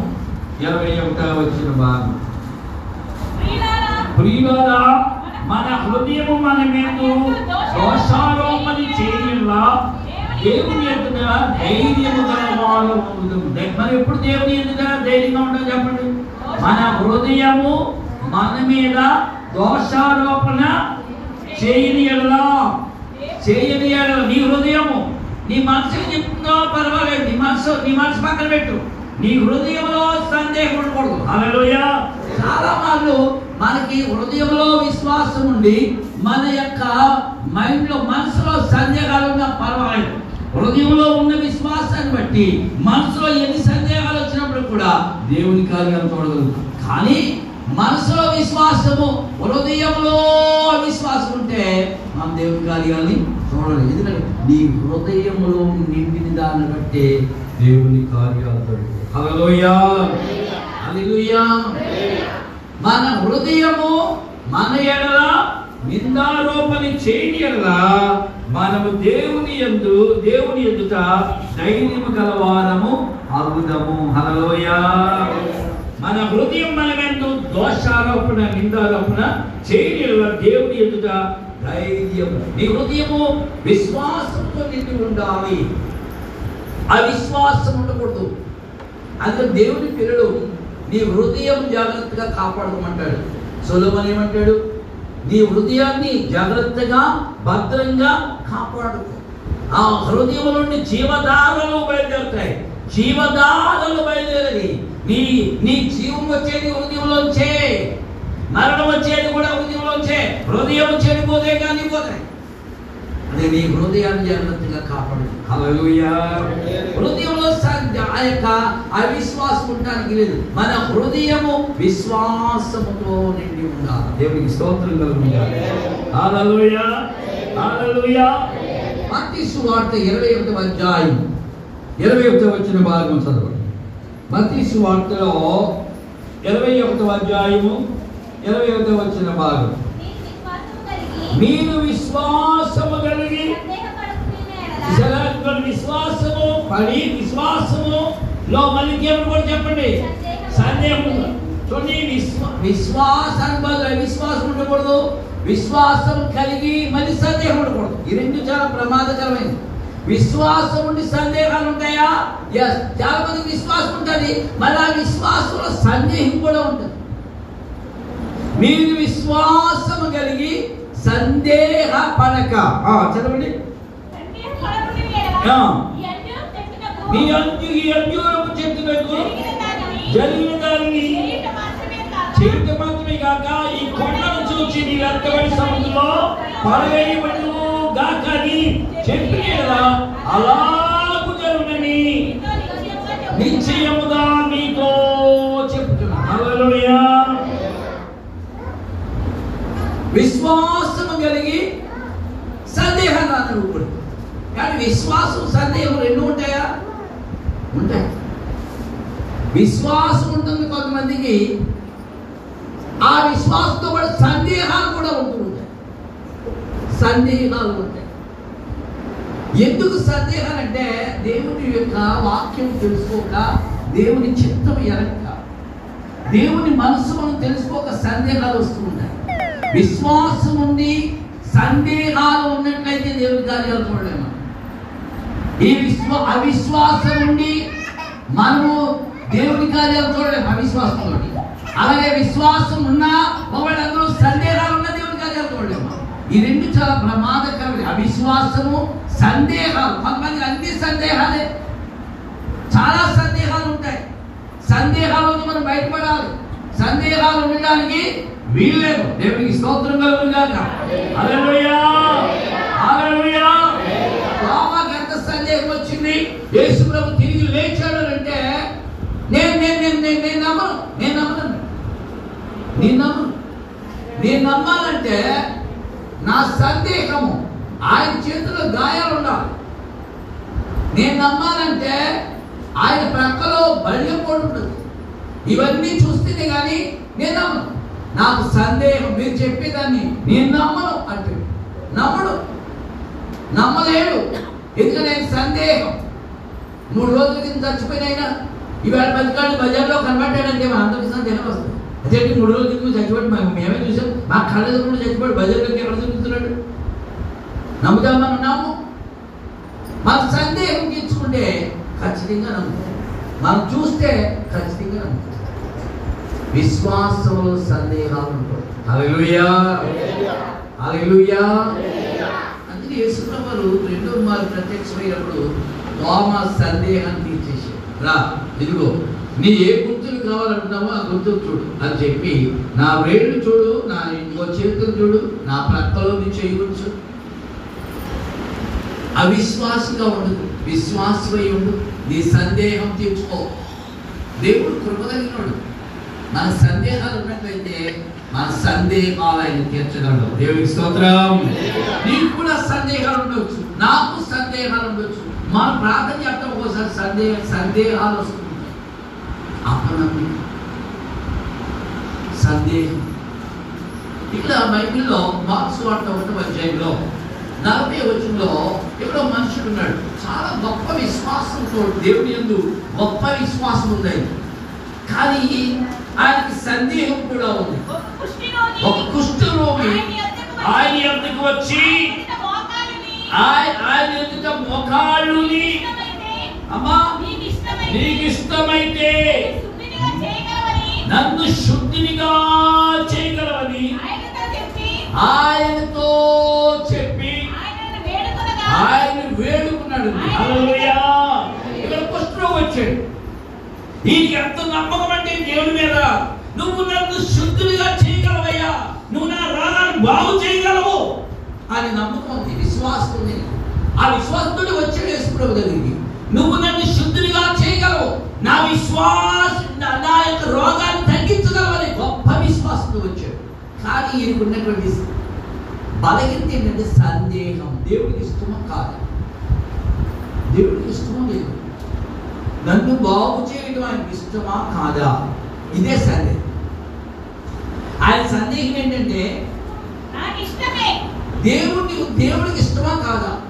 ఇరవై ఒకటవ వచ్చిన భాగం ప్రియులారా, మన హృదయము మన మీద దోషారోపణ చేయాల దేవుని ఎదుట ధైర్యము గలవారు మనం ఎప్పుడు దేవుని ఎదుట ధైర్యంగా ఉండాలి చెప్పండి? మన హృదయము మన మీద దోషారోపణ చేయని ఎడలా. చేయని నీ హృదయము నీ మనసుకి చెప్తుందో పర్వాలేదు. నీ మనసు నీ మనసు పక్కన పెట్టు. నీ హృదయంలో సందేహం ఉండకూడదు. హల్లెలూయా. చాలా వాళ్ళు మనకి హృదయంలో విశ్వాసం ఉండి మన యొక్క మైండ్లో మనసులో సందేహాలు ఉన్నా పర్వాలేదు. హృదయంలో ఉన్న విశ్వాసాన్ని బట్టి మనసులో ఎన్ని సందేహాలు వచ్చినప్పుడు కూడా దేవుని కార్యాలు చూడగలుగుతాం కానీ మనసులో విశ్వాసము హృదయంలో విశ్వాసం ఉంటే మనం దేవుని కార్యాలని చూడలేదు ఎందుకంటే నీ హృదయంలో నిండిన దాన్ని బట్టే దేవుని కార్యాలు జరుగుతాయి మన హృదయము మన ఎడలా నిందారోపణ చేయని మనము దేవుని ఎందు దేవుని ఎదుట ధైర్యము గలవారము అగుదము హలోయ మన హృదయం మనమెందు దోషారోపణ నిందారోపణ చేయని దేవుని ఎదుట ధైర్యం నీ హృదయము విశ్వాసంతో నిండి ఉండాలి. అవిశ్వాసం ఉండకూడదు. అందులో దేవుని పిల్లలు నీ హృదయం జాగ్రత్తగా కాపాడుకోమంటాడు. సులభం ఏమంటాడు? నీ హృదయాన్ని జాగ్రత్తగా భద్రంగా కాపాడుకో. ఆ హృదయం నుండి జీవధారలు బయలుదేరుతాయి. జీవధారలు బయలుదేరది నీ నీ జీవం వచ్చేది హృదయంలోంచే మరణం వచ్చేది కూడా హృదయంలోంచే హృదయం చెడిపోతే కానీ పోతాయి. అదే నీ హృదయాన్ని జాగ్రత్తగా కాపాడు హల్లెలూయా. హృదయంలో ఆ యొక్క అవిశ్వాసం ఉండడానికి లేదు. మన హృదయము విశ్వాసముతో నిండి ఉండాలి. దేవునికి స్తోత్రం కలుగుతుంది హల్లెలూయా. హల్లెలూయా. మత్తయి సువార్త ఇరవై ఒకటి అధ్యాయం. ఇరవై ఒకటి వచ్చిన భాగం చదవండి. మతీ సువార్తలో ఇరవై ఒకటో అధ్యాయము ఇరవై ఒకటో వచ్చిన భాగం. మీరు విశ్వాసము కలిగి విశ్వాసము పడి విశ్వాసము లో మళ్ళీ కూడా చెప్పండి. సందేహం చూడండి విశ్వాసం విశ్వాసానికి విశ్వాసం ఉండకూడదు. విశ్వాసం కలిగి మళ్ళీ సందేహం ఉండకూడదు. ఈ రెండు చాలా ప్రమాదకరమైనది విశ్వాసం ఉండి సందేహాలు ఉంటాయా? ఎస్ చాలా మందికి విశ్వాసం ఉంటుంది. మళ్ళీ ఆ విశ్వాసంలో సందేహం కూడా ఉంటుంది. మీరు విశ్వాసము కలిగి సందేహ పడక ఆ, చదవండి సందేహపడకునే ఎడల ఆ. ఈ అంజూరపు చెట్టునకు మీ అంజు ఈ అంజూరపు జరిగిన దానిని జరిగిన దానిని చేయుట మాత్రమే కాక ఈ కొండను చూచి నీ లెక్కబడి సముద్రంలో పడవేయబడు గాక అని చెప్పిన యెడల అలాగు జరుగునని నిశ్చయముగా మీతో చెప్తున్నా. విశ్వాసము కలిగి సందేహాన్ని కానీ విశ్వాసం సందేహం రెండు ఉంటాయా? ఉంటాయి. విశ్వాసం ఉంటుంది కొంతమందికి ఆ విశ్వాసంతో కూడా సందేహాలు కూడా ఉంటూ ఉంటాయి. సందేహాలు ఉంటాయి. ఎందుకు సందేహాలు అంటే దేవుని యొక్క వాక్యం తెలుసుకోక దేవుని చిత్తం ఎరగక దేవుని మనసు మనం తెలుసుకోక సందేహాలు వస్తూ ఉంటాయి. విశ్వాసం ఉంది సందేహాలు ఉన్నట్లయితే దేవుని కార్యాలు చూడలేము ఈ విశ్వ అవిశ్వాసం ఉండి మనము దేవుని కార్యాలు చూడలేము అవిశ్వాసంతో అలాగే విశ్వాసం ఉన్నా ఒకవేళ అందులో సందేహాలు ఉన్న దేవుని కార్యాలు చూడలేము ఈ రెండు చాలా ప్రమాదకరమైన అవిశ్వాసము సందేహాలు. కొంతమంది అన్ని సందేహాలే. చాలా సందేహాలు ఉంటాయి. సందేహాల మనం బయటపడాలి. సందేహాలు ఉండడానికి వీల్లేదు. దేవునికి స్తోత్రం కలుగును గాక. హల్లెలూయా హల్లెలూయా తోమాకి ఎంత సందేహం వచ్చింది యేసు ప్రభు తిరిగి లేచాడు అంటే నేను నేను నేను నేను నేను నమ్మను నేను నమ్మను. నేను నమ్మను. నేను నమ్మాలంటే నా సందేహము ఆయన చేతిలో గాయాలు ఉండాలి. నేను నమ్మాలంటే ఆయన ప్రక్కలో బలియపోడు ఉంటుంది ఇవన్నీ చూస్తేనే కానీ నేను నమ్మను. నాకు సందేహం మీరు చెప్పేదాన్ని నేను నమ్మను అంటే నమ్మడు. నమ్మలేడు. ఎందుకంటే సందేహం? మూడు రోజుల కింద చచ్చిపోయినైనా ఇవాళ బతికాడు బజార్లో కనబడ్డాడంటే మన అందరికీ సందేహం వస్తుంది. అదే మూడు రోజుల కింద చచ్చిపోయి మేము మేమే చూసాం. మా కళ్ళ ఎదురుకుండా చచ్చిపోయి బజార్లోకి ఎవరు తిరుగుతున్నాడు నమ్ముతాం మనం నమ్ము మన సందేహం తీర్చుకుంటే ఖచ్చితంగా నమ్ముతాం. మనం చూస్తే ఖచ్చితంగా నమ్ముతాం. విశ్వాసంలో సందేహాలు ఉంటాయి. యేసుప్రభులు రెండో మారు ప్రత్యక్షమైనప్పుడు తోమ సందేహాన్ని తీర్చేసి రా ఇదిగో నీ ఏ గుర్తులు కావాలంటున్నావో ఆ గుర్తులు చూడు అని చెప్పి నా వేళ్ళు చూడు నా ఇంకో చేతులు చూడు నా ప్రక్కలో నీ చేయవచ్చు అవిశ్వాసంగా ఉండదు విశ్వాసమై ఉండు నీ సందేహం తీర్చుకో. దేవుడు కృపదగినోడు మన సందేహాలు ఉన్నట్లయితే మన సందేహాలు ఆయన తీర్చగలడు. దేవుడికి స్తోత్రం. నీకు కూడా సందేహాలు ఉండొచ్చు. నాకు సందేహాలు ఉండొచ్చు. మన ప్రార్థన చేస్తాం ఒకసారి. సందేహ సందేహాలు వస్తుంది అపనమ్మిక సందేహం. ఇక్కడ బైబిల్లో మార్క్స్ వార్త ఒకటో అధ్యాయంలో నలభై వచనంలో ఎవరో మనుషుడు ఉన్నాడు చాలా గొప్ప విశ్వాసంతో దేవుని ఎందు గొప్ప విశ్వాసం ఉంది. కానీ ఆయనకి సందేహం కూడా ఉంది. ఒక కుష్ఠరోగి. ఆయన ఎందుకు వచ్చి ఆయన ఎదుట మోకాళ్ళుని అమ్మా నీకు ఇష్టమైతే నన్ను శుద్ధినిగా చేయగలవని ఆయనతో చెప్పి ఆయన వేడుకున్నాడు. ఇక్కడ కుష్ఠరోగి వచ్చాడు. నీకు ఎంత నమ్మకం అంటే దేవుని మీద నువ్వు నన్ను శుద్ధుడిగా చేయగలవయ్యా. నువ్వు నా రోగాన్ని బాగు చేయగలవు. అని నమ్మకం ఉంది విశ్వాసం ఆ విశ్వాసుడు వచ్చాడు యేసుప్రభు దగ్గరికి. నువ్వు నన్ను శుద్ధుడిగా చేయగలవు. నా విశ్వాస నా నా యొక్క రోగాన్ని తగ్గించగలవని గొప్ప విశ్వాసుడు వచ్చాడు. కానీ ఈయనకు ఉన్నటువంటి బలహీనత ఏంటంటే సందేహం. దేవుడికి ఇష్టమో కాదు. దేవుడికి ఇష్టమో లేదు. నన్ను బాగు చేయడం ఆయనకి ఇష్టమా? కాదా? ఇదే సందేహం. ఆయన సందేహం ఏంటంటే దేవుడిని దేవుడికి ఇష్టమా కాదా?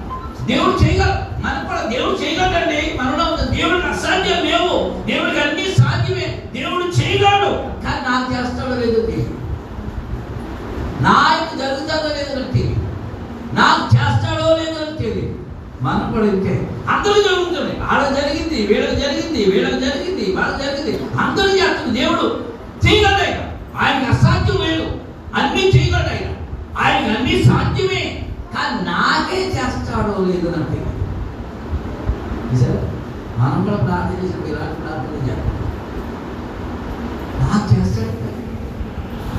దేవుడు చేయగల మనకు కూడా దేవుడు చేయగలండి మనలో దేవుడికి అసాధ్యం లేవు. దేవుడికి అన్ని సాధ్యమే. దేవుడు చేయగలడు. కానీ నాకు చేస్తాడో లేదో తెలియదు. నాకు జరుగుతుందో లేదో నాకు తెలియదు. నాకు చేస్తాడో లేదో నాకు తెలియదు. మనం కూడా ఇంతే. అందరూ జరుగుతుంది. వాళ్ళకి జరిగింది వీళ్ళకి జరిగింది వీళ్ళకి జరిగింది వాళ్ళకి జరిగింది. అందరూ చేస్తుంది దేవుడు చేయగలడు. ఆయన ఆయనకి అసాధ్యం లేదు అన్ని చేయగలడు ఆయన. ఆయనకి అన్ని సాధ్యమే. కానీ నాకే చేస్తాడో లేదో నాకు తెలియదు. నిజమే? మనం కూడా ప్రార్థన ఇలాంటి ప్రార్థన చేయాలి. నాకు చేస్తాడు.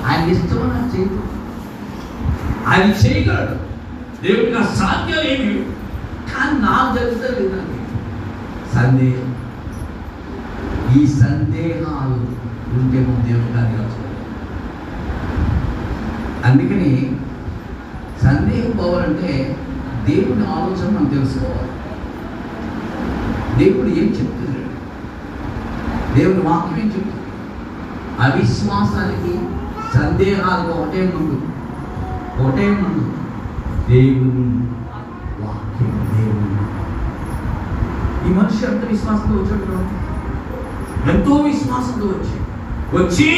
ఆయన ఇష్టమో నాకు చేయదు ఆయన చేయగలడు. దేవుడికి అసాధ్యం ఏమి. కానీ నాకు జరుగుతుంది లేదండి సందేహం. ఈ సందేహాలు ఉంటే మన దేవుడు. అందుకని సందేహం పోవాలంటే దేవుడి ఆలోచన మనం తెలుసుకోవాలి. దేవుడు ఏం చెప్తున్నాడు? దేవుడు వాక్యం ఏం చెప్తుంది అవిశ్వాసానికి సందేహాలకు ఒకటే ముందు ఒకటే ముందు దేవుని వాక్యం దేవుని ఈ మనిషి ఎంత విశ్వాసంతో వచ్చాడు ఎంతో విశ్వాసంతో వచ్చి వచ్చి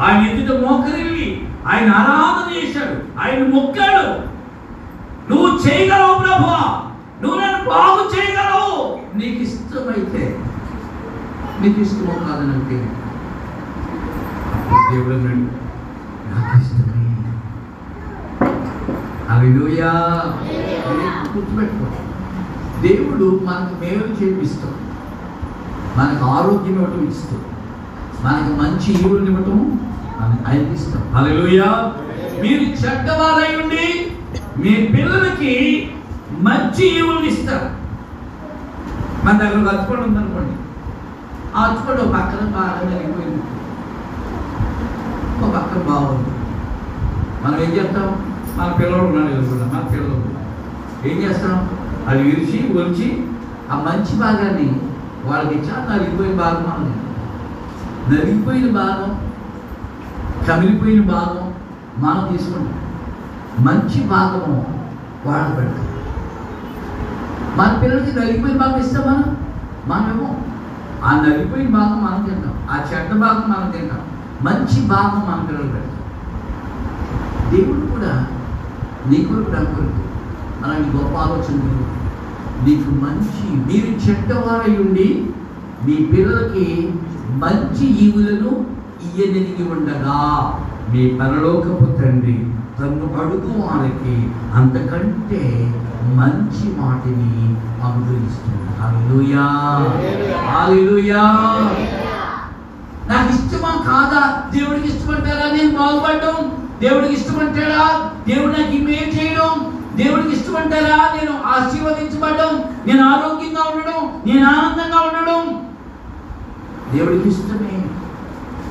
ఆయన ఎదుట మోకరిల్లి ఆయన ఆరాధన చేశాడు. ఆయన మొక్కాడు. నువ్వు చేయగలవు ప్రభు నువ్వు నన్ను బాగు చేయగలవు. నీకు ఇష్టమైతే నీకు ఇష్టమో కాదని అంటే దేవుడు అన్నాడు నాకు ఇష్టమే. హల్లెలూయా. గుర్తుపెట్టుకో దేవుడు మనకు మేలు చేపిస్తాం మనకు ఆరోగ్యం ఇవ్వటం ఇస్తాం మనకు మంచి ఈవులు ఇవ్వటం ఆయనకి ఇస్తాం హల్లెలూయా. మీరు చెడ్డవారై ఉండి మీ పిల్లలకి మంచి ఈవుల్ని ఇస్తారు. మన దగ్గర ఒక ఉందనుకోండి. ఆ అచ్చుపండు ఒక పక్కన బాగా జరిగిపోయింది ఒక పక్కన బాగుంది. మనం ఏం చేస్తాం? మన పిల్లలు ఉన్నాడు ఎదురుకుండా మన పిల్లలు. ఏం చేస్తాం? అది విరిచి ఒలిచి ఆ మంచి భాగాన్ని వాళ్ళకి ఇచ్చా. నలిగిపోయిన భాగం నలిగిపోయిన భాగం కమిలిపోయిన భాగం మనం తీసుకుంటాం. మంచి భాగము వాళ్ళు పెడతాం మన పిల్లలకి నలిగిపోయిన భాగం ఇస్తాం మనం? మనమేమో. ఆ నలిగిపోయిన భాగం మనం తింటాం. ఆ చెడ్డ భాగం మనం తింటాం. మంచి భాగం మన పిల్లలు పెడతాం దేవుడు కూడా నీ కొరకు నా కొరకు అలాంటి గొప్ప ఆలోచన నీకు మంచి మీరు చెడ్డవారై ఉండి మీ పిల్లలకి మంచి ఈవులను ఇయ్యనిగి ఉండగా మీ పరలోకపు తండ్రి తను అడుగు వారికి అంతకంటే మంచి వాటిని హల్లెలూయా. హల్లెలూయా. నాకు ఇష్టమా కాదా? దేవుడికి ఇష్టమంటారా? నేను బాగుపడటం దేవుడికి ఇష్టమంటాడా దేవుడు నాకు ఇమేజ్ చేయడం. దేవుడికి ఇష్టమంటారా? నేను ఆశీర్వదించబడడం. నేను ఆరోగ్యంగా ఉండడం. నేను ఆనందంగా ఉండడం. దేవుడికి ఇష్టమే.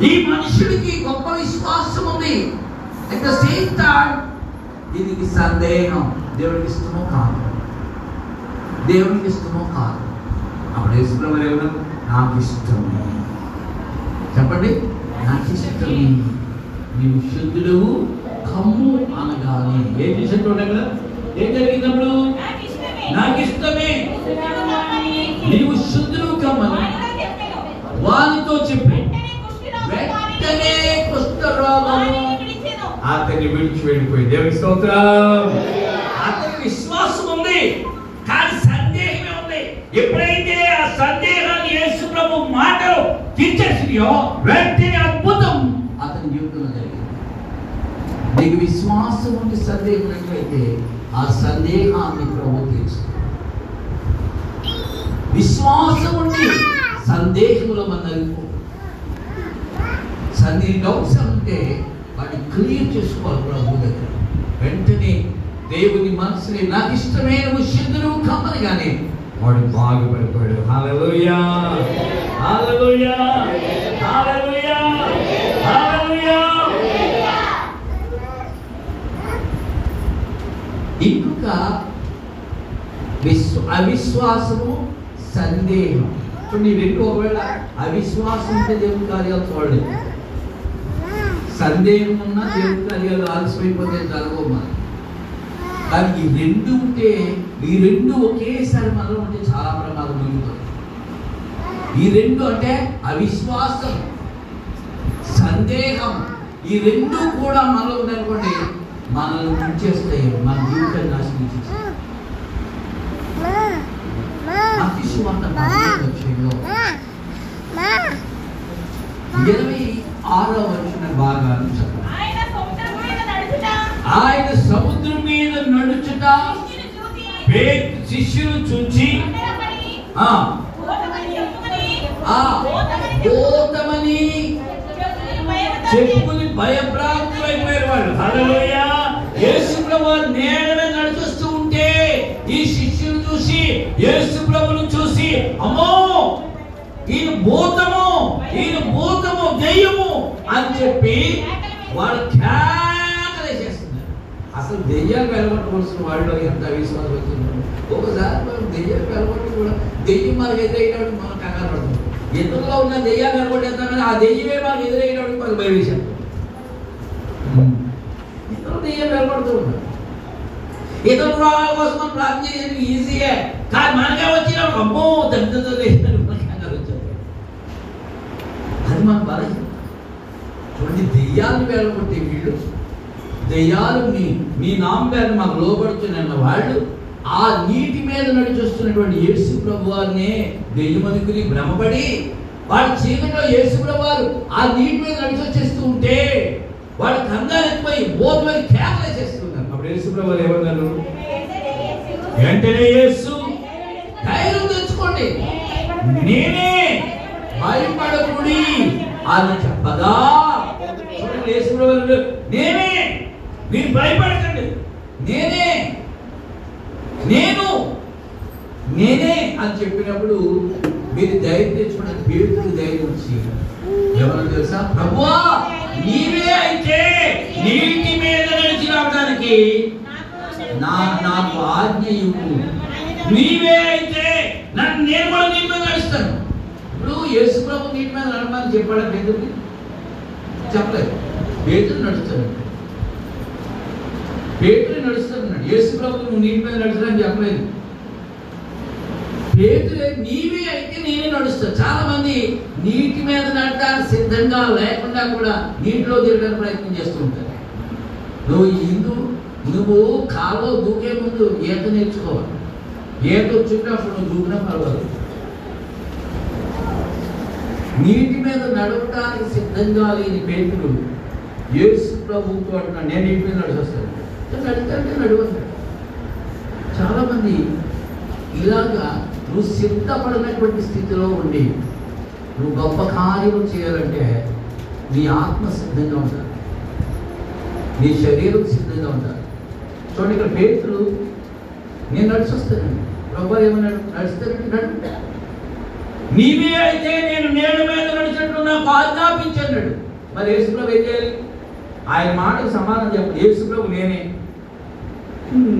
ఈ మనుషుడికి గొప్ప విశ్వాసం ఉంది అట్ ద సేమ్ టైం దీనికి సందేహం. దేవుడికి ఇష్టమో కాదు. దేవుడికి ఇష్టమో కాదు. అప్పుడు యేసుప్రభు నాకు ఇష్టమే చెప్పండి. నాకు ఇష్టమే నీవు శుద్ధుడు కమ్ము అనగానే ఏం చేసేట్టు కదా ఏం జరిగినప్పుడు నాకు ఇష్టమే నీవు శుద్ధుడు కమ్మని. వానితో చెప్పి వెంటనే కుష్ఠరోగము. అతన్ని విడిచి వెళ్ళిపోయింది దేవుని స్తోత్రం. అతని విశ్వాసం ఉంది కానీ సందేహమే ఉంది. ఎప్పుడైతే ఆ సందేహాన్ని యేసు ప్రభు మాటలు తీర్చేసినాయో వెంటనే అద్భుతం అతని జీవితంలో జరిగింది. నీకు విశ్వాసం ఉండి సందేహం ఉన్నట్లయితే ఆ సందేహాన్ని ప్రభు తీర్చు. విశ్వాసం ఉండి సందేహంలో మన నలిపో డౌట్స్ ఉంటే వాటిని క్లియర్ చేసుకోవాలి ప్రభు దగ్గర. వెంటనే దేవుని మనసుని నాకు ఇష్టమైన విషయంలో కమ్మని కానీ వాడు బాగుపడిపోయాడు. హాలలోయా హల్లెలూయా! హల్లెలూయా! హల్లెలూయా! ఇంకొక విశ్వ అవిశ్వాసము సందేహం. ఇప్పుడు నీ రెండు ఒకవేళ అవిశ్వాసం ఉంటే దేవుని కార్యాలు చూడలేదు సందేహం ఉన్నా దేవుని కార్యాలు ఆలస్యమైపోతే జరగవు మరి. కానీ ఈ రెండు ఉంటే ఈ రెండు ఒకేసారి మనలో ఉంటే చాలా ప్రమాదం మిగులుతుంది. ఈ రెండు అంటే అవిశ్వాసం సందేహం. ఈ రెండు కూడా మనలో ఉన్నాయనుకోండి మనల్ని ముంచేస్తాయి మన జీవితాన్ని నాశనం చేస్తాయి విషయంలో ఇరవై ఆరో వచ్చిన భాగాన్ని చదవండి ఆయన సముద్రం మీద నడుచుట. శిష్యులు చూచి. పోతమని చెప్పుకొని. భయభ్రాంతులైపోయారు వాళ్ళు యేసు ప్రభు నేల మీద నడుస్తూ ఉంటే ఈ శిష్యులు చూసి యేసు ప్రభును చూసి అమ్మో భూతము దెయ్యము అని చెప్పి వాళ్ళు కేకలేసేస్తున్నారు అసలు దెయ్యాలు వెలగొట్టవలసిన వాళ్ళు ఎంత విశ్వాసం వచ్చిందో. ఒకసారి మనం దెయ్యాలు వెలగొట్టి కూడా దెయ్యం మనకు ఎదురైనప్పుడు మనం కంగారు పడుతుంది ఎదురులో ఉన్న దెయ్యాలు వెలగొట్టేస్తాం కానీ ఆ దెయ్యమే మనకు ఎదురైనప్పుడు మనకు భయం వేసాం ఇతరులు దెయ్యం వెలగొడుతూ ఉంటారు ఇతరుల రోగాల కోసం మనం ప్రార్థన చేసేది ఈజీయే? కానీ మనకే వచ్చినప్పుడు అమ్మో దగ్గర మనకి కంగారు వచ్చేది అది మన బలహీన చూడండి దెయ్యాలు వేలగొట్టే వీళ్ళు. దెయ్యాలు మీ మీ నామగారిని మాకు లోపడుతున్న వాళ్ళు ఆ నీటి మీద నడిచొస్తున్నటువంటి యేసు ప్రభు వారినే దెయ్యమనుకుని భ్రమపడి వాడి చీకట్లో యేసు ప్రభు వారు ఆ నీటి మీద నడిచొచ్చేస్తూ ఉంటే వాడు కంగారు ఎత్తిపోయి బోధమని కేకలేసేస్తున్నారు అప్పుడు యేసు ప్రభు వారు ఏమన్నారు? వెంటనే యేసు ధైర్యం తెచ్చుకోండి. నేనే భయపడకుడి అని చెప్పగా చూడండి యేసు నేనే. మీరు భయపడకండి. నేనే. నేను. నేనే అని చెప్పినప్పుడు మీరు ధైర్యం తెచ్చుకున్న పేరుకి ధైర్యం వచ్చి ఎవరు తెలుసా? ప్రభువా నీవే అయితే నీటి మీద నడిచి రావడానికి నా నాకు ఆజ్ఞ ఇవ్వు. నీవే అయితే నన్ను నేను కూడా నీటి మీద నడుస్తాను. ఇప్పుడు యేసు ప్రభు నీటి మీద నడమని చెప్పాడా ఎందుకు? చెప్పలేదు. పేతులు నడుస్తాడు పేతులు నడుస్తాడు యేసు ప్రభు నువ్వు నీటి మీద నడుస్తాడని చెప్పలేదు. పేతులే నీవే అయితే నేనే నడుస్తా. చాలా మంది నీటి మీద నడటానికి సిద్ధంగా లేకుండా కూడా నీటిలో తిరగడానికి ప్రయత్నం చేస్తూ ఉంటారు. నువ్వు హిందూ నువ్వు కాలో దూకే ముందు ఈత నేర్చుకోవాలి. ఈత వచ్చినప్పుడు నువ్వు దూకినా పర్వాలేదు. నీటి మీద నడవటానికి సిద్ధంగా లేని పేతులు యేసు ప్రభువుతో అంటున్నా నేను నీటి మీద నడిచొస్తాను. నడితే నడవండి చాలామంది ఇలాగా నువ్వు సిద్ధపడినటువంటి స్థితిలో ఉండి నువ్వు గొప్ప కార్యం చేయాలంటే నీ ఆత్మ సిద్ధంగా ఉండాలి. నీ శరీరం సిద్ధంగా ఉండాలి. చూడండి ఇక్కడ పేతులు నేను నడిచొస్తానండి. ప్రభు ఏమన్నాడు? నడుస్తానంటే నడు నీవే అయితే నేను నేల మీద నడిచినట్టు నాకు ఆజ్ఞాపించన్నాడు మరి యేసుప్రభు ఏం చేయాలి? ఆయన మాటకు సమాధానం చెప్పు. యేసుప్రభు నేనే.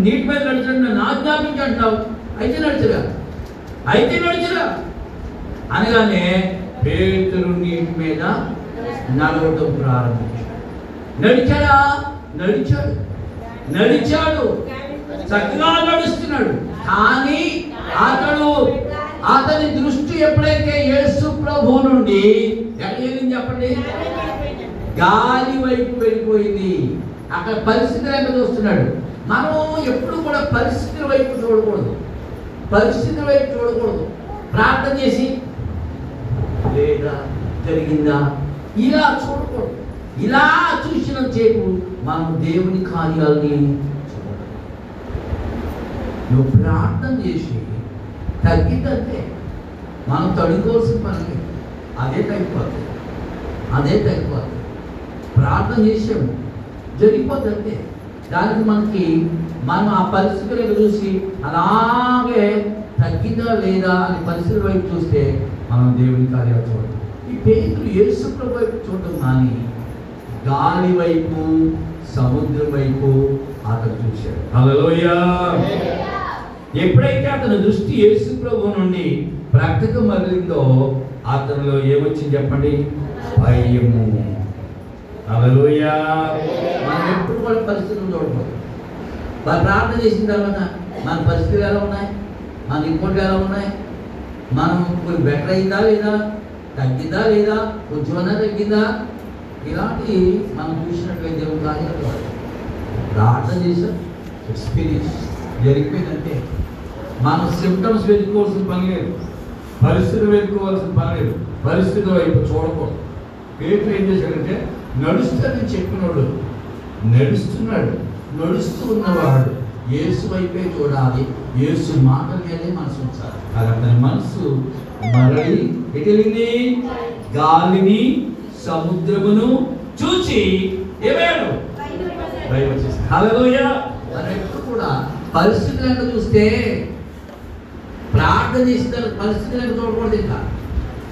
నీటి మీద నడిచినట్టు నన్ను ఆజ్ఞాపించి అంటావు. అయితే నడిచిరా. అయితే నడిచిరా. అనగానే పేతురు నీటి మీద నడవడం ప్రారంభించాడు. నడిచాడా? నడిచాడు. నడిచాడు. చక్కగా నడుస్తున్నాడు. కానీ అతడు అతని దృష్టి ఎప్పుడైతే యేసు ప్రభు నుండి ఏం చెప్పండి? గాలి వైపు వెళ్ళిపోయింది. అక్కడ పరిస్థితి వైపు చూస్తున్నాడు? మనం ఎప్పుడు కూడా పరిస్థితుల వైపు చూడకూడదు. పరిస్థితుల వైపు చూడకూడదు. ప్రార్థన చేసి లేదా జరిగిందా? ఇలా చూడకూడదు. ఇలా చూసిన చేపు మనం దేవుని కార్యాలని చూడాలి నువ్వు ప్రార్థన చేసి తగ్గిద్దంటే మనం తడుకోవాల్సిన పని లేదు. అదే తగ్గిపోతుంది అదే తగ్గిపోతుంది ప్రార్థన చేసాము జరిగిపోతుంది అంతే దానికి మనకి మనం ఆ పరిస్థితులను చూసి అలాగే తగ్గిందా లేదా అని పరిస్థితుల వైపు చూస్తే మనం దేవుని కార్యాలు చూడటం ఈ పేదలు యేసుప్రభు వైపు చూడటం కానీ గాలి వైపు సముద్రం వైపు అతను చూశాడు. హల్లెలూయా ఎప్పుడైతే అతని దృష్టి యేసు ప్రభు నుండి ప్రక్కకు మరలిందో అతనిలో ఏమొచ్చింది చెప్పండి? భయము. హల్లెలూయా. మనం ఎప్పుడు కూడా పరిస్థితులు చూడకూడదు వాళ్ళు ప్రార్థన చేసిన తర్వాత మన పరిస్థితులు ఎలా ఉన్నాయి? మన ఇంకోటి ఎలా ఉన్నాయి? మనం కొంచెం బెటర్ అయిందా లేదా? తగ్గిందా లేదా? కొంచెమన్నా తగ్గిందా? ఇలాంటి మనం చూసినట్లయితే దేవుని ప్రార్థన చేసాం ఎక్స్పీరియన్స్ జరిగిపోయిందంటే మనం సిమ్టమ్స్ వెతుక్కోవాల్సిన పని లేదు. పరిస్థితులు వెతుక్కోవాల్సిన పని లేదు. పరిస్థితుల వైపు చూడకూడదు. పేరు ఏం చేశాడంటే నడుస్తానని చెప్పినోడు నడుస్తున్నాడు నడుస్తూ ఉన్నవాడు యేసు వైపే చూడాలి. యేసు మాట మీదే మనసు ఉంచాలి. అది అతని మనసు మరలి ఎటెళ్ళింది గాలిని సముద్రమును చూచి ఏమేడు? మనం ఎప్పుడు కూడా పరిస్థితులను చూస్తే ప్రార్థన చేసిన పరిస్థితులను చూడకూడదు ఇంకా.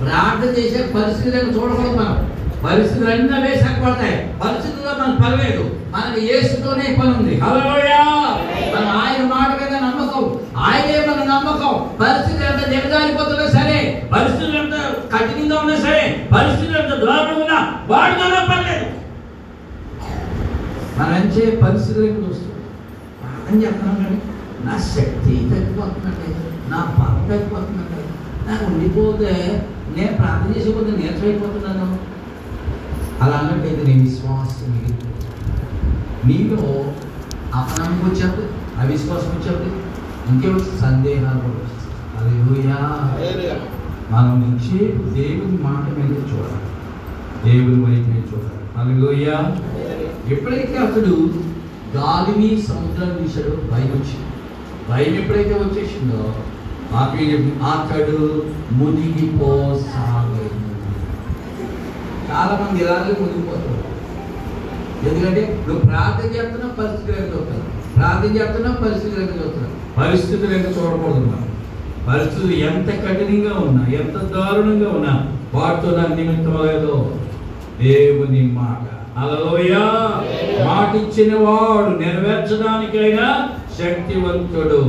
ప్రార్థన చేసే పరిస్థితులను చూడకూడదు మనం. పరిస్థితులు అన్నీ అవే పడతాయి పరిస్థితుల్లో మనకు పర్లేదు మనకి ఏసుతోనే పని ఉంది మనం ఆయన మాట మీద నమ్మకం. ఆయనే మన నమ్మకం. పరిస్థితులు ఎంత దిగజారిపోతున్నా సరే పరిస్థితులు ఎంత కఠినంగా ఉన్నా సరే పరిస్థితులు ఎంత దూరంగా ఉన్నా వాడుకోవడం పర్లేదు మనం ఎంచే చూస్తాం చేస్తున్నాం కానీ నా శక్తి తగ్గిపోతుందండి నా బలం తగ్గిపోతుందండి నాకు ఉండిపోతే నేను ప్రార్థన చేసిపోతే నీరసమైపోతున్నాను. అలా అన్నట్టయితే నీ విశ్వాసం నీలో అపనమ్మకం వచ్చేప్పుడు అవిశ్వాసం వచ్చేప్పుడు ఇంకేమొచ్చి సందేహాలు కూడా వచ్చేస్తాయి మనం నుంచి దేవుని మాట మీద చూడాలి. దేవుని వైపు మీద చూడాలి. హల్లెలూయా. ఎప్పుడైతే అతడు గాలిని సముద్రం తీశాడు భయం వచ్చింది భయం ఎప్పుడైతే వచ్చేసిందో మాకు అతడు మునిగిపోసాగేను చాలా మంది ఇలాగే మునిగిపోతారు. ఎందుకంటే నువ్వు ప్రార్థన చేస్తున్నా పరిస్థితి లేక చూస్తాను ప్రార్థన చేస్తున్నా పరిస్థితులు లేక చూస్తున్నావు పరిస్థితి లేక చూడకూడదు పరిస్థితులు ఎంత కఠినంగా ఉన్నా ఎంత దారుణంగా ఉన్నా వాటితో నాకు నిమిత్తం లేదో దేవుని మాట. అలలోయ మాటిచ్చిన వాడు నెరవేర్చడానికైనా శక్తివంతుడు.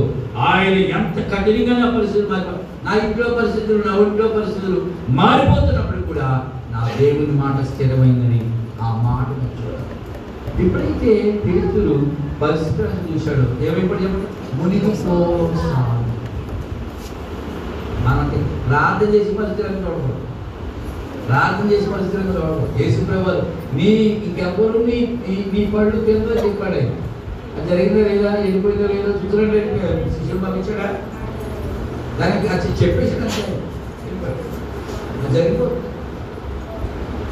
ఆయన ఎంత కఠినంగా నా పరిస్థితులు మారిపో నా ఇంట్లో పరిస్థితులు నా ఒంట్లో పరిస్థితులు మారిపోతున్నప్పుడు కూడా నా దేవుని మాట స్థిరమైందని ఆ మాట చూడాలి ఎప్పుడైతే పేతులు పరిస్థితులను చూశాడు. ఏమైపోయి చెప్పండి? మనకి ప్రార్థన చేసి పరిస్థితులను చూడకూడదు. ప్రార్థన చేసే పరిస్థితులను రావడం యేసు ప్రభువారు నీ ఇంకెవ్వరు నీ నీ పళ్ళు తిందో చెప్పాడు. ఆయన. అది జరిగిందో లేదా? వెళ్ళిపోయిందో లేదో? చూసినట్టు శిష్యులు పంపించాడా? దానికి అది చెప్పేసి అది జరిగిపో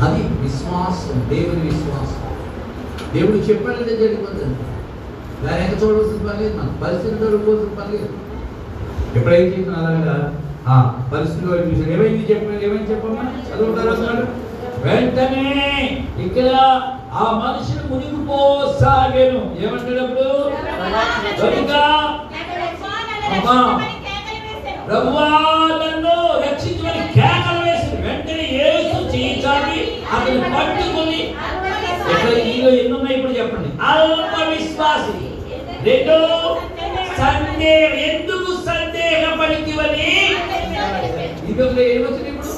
అది విశ్వాసం దేవుని విశ్వాసం. దేవుడు చెప్పాడంటే జరిగిపోతుంది. దాని ఎంత చూడవలసిన పని లేదు మన పరిస్థితి చూడవలసిన పని లేదు. ఎప్పుడైతే చేసిన అలాగా? పరిస్థితులు వాళ్ళు చూశారు. ఏమైంది చెప్పండి ఏమైంది చెప్పమ్మా? చదువుతారు అసలు? వెంటనే ఇక్కడ ఆ మనిషిని మునిగిపోసాగాను. ఏమంటాడు అప్పుడు? ప్రభువా నన్ను రక్షించమని కేకలు వేసి వెంటనే ఏసు చేయించాలి అతను పట్టుకుని ఇక్కడ ఈలో ఎన్ని ఉన్నాయి ఇప్పుడు చెప్పండి. అల్ప విశ్వాసి. రెండు సందేహం. ఎందుకు ఇంకొకరు ఏమొచ్చింది ఇప్పుడు?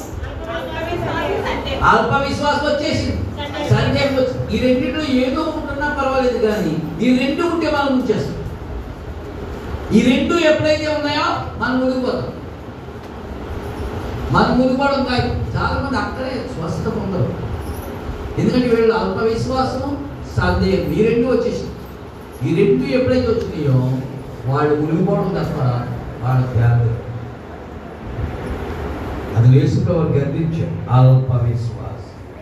అల్ప విశ్వాసం వచ్చేసింది సందేహం వచ్చింది ఈ రెండింటిలో ఏదో ఉంటున్నా పర్వాలేదు కానీ ఈ రెండు ఉంటే మనం ముంచేస్తాం. ఈ రెండు ఎప్పుడైతే ఉన్నాయో మనం మునిగిపోతాం. మనం మునిగిపోవడం కాదు. చాలా మంది అక్కడే స్వస్థ పొందరు. ఎందుకంటే వీళ్ళు అల్ప విశ్వాసము సందేహం ఈ రెండు వచ్చేసింది. ఈ రెండు ఎప్పుడైతే వచ్చినాయో వాళ్ళు మునిగిపోవడం తప్ప వాళ్ళు తేలలేదు అది అది యేసుప్రభు గర్దించాడు అల్ప విశ్వాసం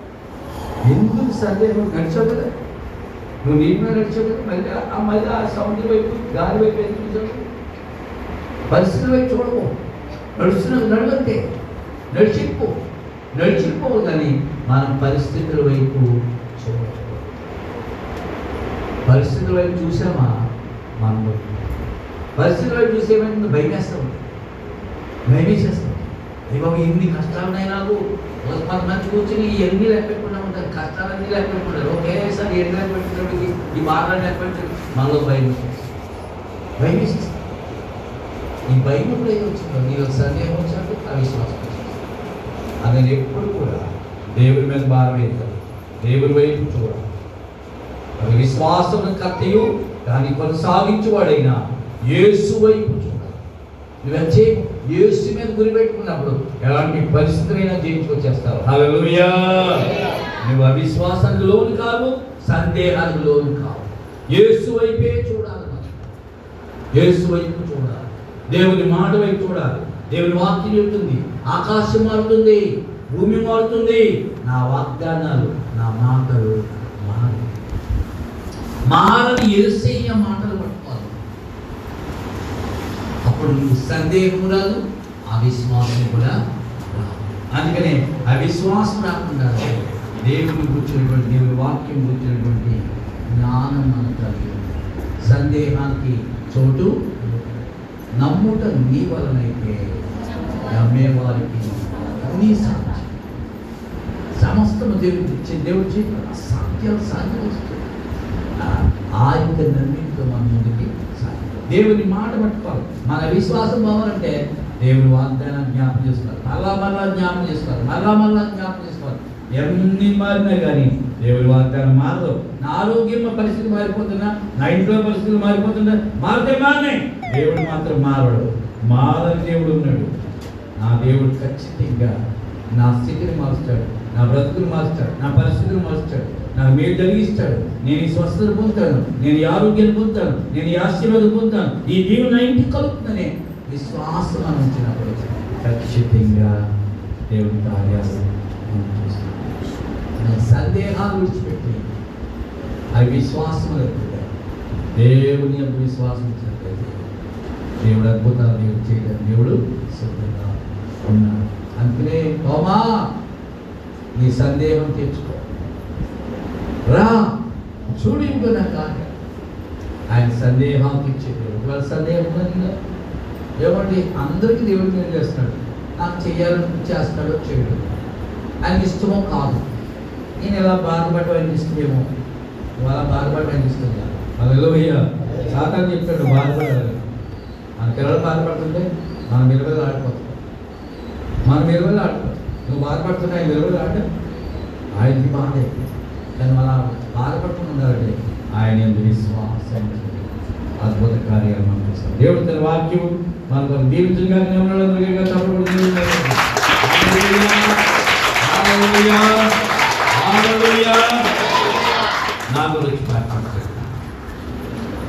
ఎందుకు సందేహం గడిచావు కదా? నువ్వు నీటిలో నడిచావు కదా? మళ్ళీ ఆ మళ్ళీ ఆ సముద్రం వైపు గాలి వైపు ఎందుకు చూసావు? పరిస్థితుల వైపు చూడవు నడుస్తున్న నడవంతే. నడిచిపో. నడిచిపోవు కానీ మనం పరిస్థితుల వైపు చూడకూడదు. పరిస్థితుల వైపు చూసామా? మనం. పరిస్థితుల వైపు చూసేమైంది భయం భయమేసేస్తాం అయ్యి బాబు ఎన్ని కష్టాలున్నాయి నాకు. ఒక కొంతమంది కూర్చుని ఇవన్నీ లెక్క పెట్టుకుంటా ఉంటారు కష్టాలన్నీ లెక్క పెట్టుకుంటారు ఒకేసారి ఎన్ని లెక్క పెట్టుకున్నప్పటికీ ఈ బాధలు లెక్క పెట్టి మనలో భయం భయం ఈ భయం ఎప్పుడు ఏం వచ్చిందో? నీ ఒక సందేహం వచ్చినట్టు అవిశ్వాసం వచ్చింది. అతను ఎప్పుడు కూడా దేవుడి మీద భారం వేయాలి దేవుడి వైపు చూడాలి. అది విశ్వాసం కర్తయు దాన్ని కొనసాగించేవాడైనా యేసు వైపు చూడాలి. నువ్వెంచే యేసు మీద గురి పెట్టుకున్నప్పుడు ఎలాంటి పరిస్థితులైనా జయించుకొచ్చేస్తావు హల్లెలూయా. నువ్వు అవిశ్వాసానికి లోను కావు సందేహానికి లోను కావు. యేసు వైపే చూడాలి మనం. యేసు వైపు చూడాలి. దేవుని మాట వైపు చూడాలి. దేవుని వాక్యం చెప్తుంది ఆకాశం మారుతుంది భూమి మారుతుంది నా వాగ్దానాలు నా మాటలు మారు మారని మాటలు అప్పుడు నీకు సందేహం రాదు అవిశ్వాసం కూడా రాదు. అందుకనే అవిశ్వాసం రాకుండా దేవుని కూర్చున్నటువంటి దేవుని వాక్యం కూర్చున్నటువంటి జ్ఞానం మనకు కలిగి సందేహానికి చోటు నమ్ముట నీ వలనైతే నమ్మేవారికి నీ సాధ్యం. సమస్తము దేవుడు ఇచ్చే దేవుడు చెప్పిన సాధ్యాలు సాధ్యమవుతుంది ఆ యొక్క నమ్మికతో మన ముందుకి దేవుని మాట పట్టుకోవాలి. మన విశ్వాసం పోవాలంటే దేవుని వాగ్దానం జ్ఞాపం చేసుకోవాలి. మళ్ళా మళ్ళా జ్ఞాపం చేసుకోవాలి. మళ్ళా మళ్ళా జ్ఞాపం చేసుకోవాలి. ఎన్ని మారినా కానీ దేవుని వాగ్దానం మారదు. నా ఆరోగ్యం పరిస్థితి మారిపోతున్నా నా ఇంట్లో పరిస్థితులు మారిపోతున్నా మారితే మారినాయి దేవుడు మాత్రం మారడు. మారని దేవుడు ఉన్నాడు. నా దేవుడు ఖచ్చితంగా నా స్థితిని మారుస్తాడు. నా బ్రతుకుని మారుస్తాడు. నా పరిస్థితిని మారుస్తాడు. నాకు మేలు కలిగిస్తాడు నేను ఈ స్వస్థత పొందుతాను. నేను ఈ ఆరోగ్యాన్ని పొందుతాను. నేను ఈ ఆశీర్వాదం పొందుతాను. ఈ దీవు నా ఇంటికి కలుగుతుందనే విశ్వాసం అందించినప్పుడు ఖచ్చితంగా దేవుని కార్యాలు సందేహాలు విడిచిపెట్టి. అవి విశ్వాసం దేవుని యొక్క విశ్వాసం ఇచ్చినట్లయితే దేవుడు అద్భుతాలు దేవుడు చేయడం దేవుడు సిద్ధంగా ఉన్నాడు. అందుకనే తోమా నీ సందేహం తెచ్చుకో రా చూడింపు ఇంకో నా కార్యం ఆయన సందేహానికి ఇచ్చేది ఒకవేళ సందేహం ఉందా ఏమండి అందరికీ దేవుడు మేలు చేస్తున్నాడు? నాకు చేయాలని చేస్తాడో చేయడు. ఆయన ఇష్టమో కాదు. నేను ఎలా బాధపడటం ఆయనకి ఇష్టమేమో? నువ్వు అలా బాధపడటం ఆయనకి ఇష్టం కాదు. అలలోయ చెప్తాడు బాధపడాలి. మన పిల్లలు బాధపడుతుంటే మన విలువలు ఆడిపోతాం మన విలువలు ఆడిపోతాం నువ్వు బాధపడుతున్నా ఆయన విలువలు ఆడ ఆయనకి బాధ కానీ మన బాధపడుతూ ఉండాలంటే ఆయన విశ్వాసం అద్భుత కార్యాలు మనం చేస్తాం. దేవుడు తన వాక్యం మనకు దీవించగా నా గురించి ప్రార్థన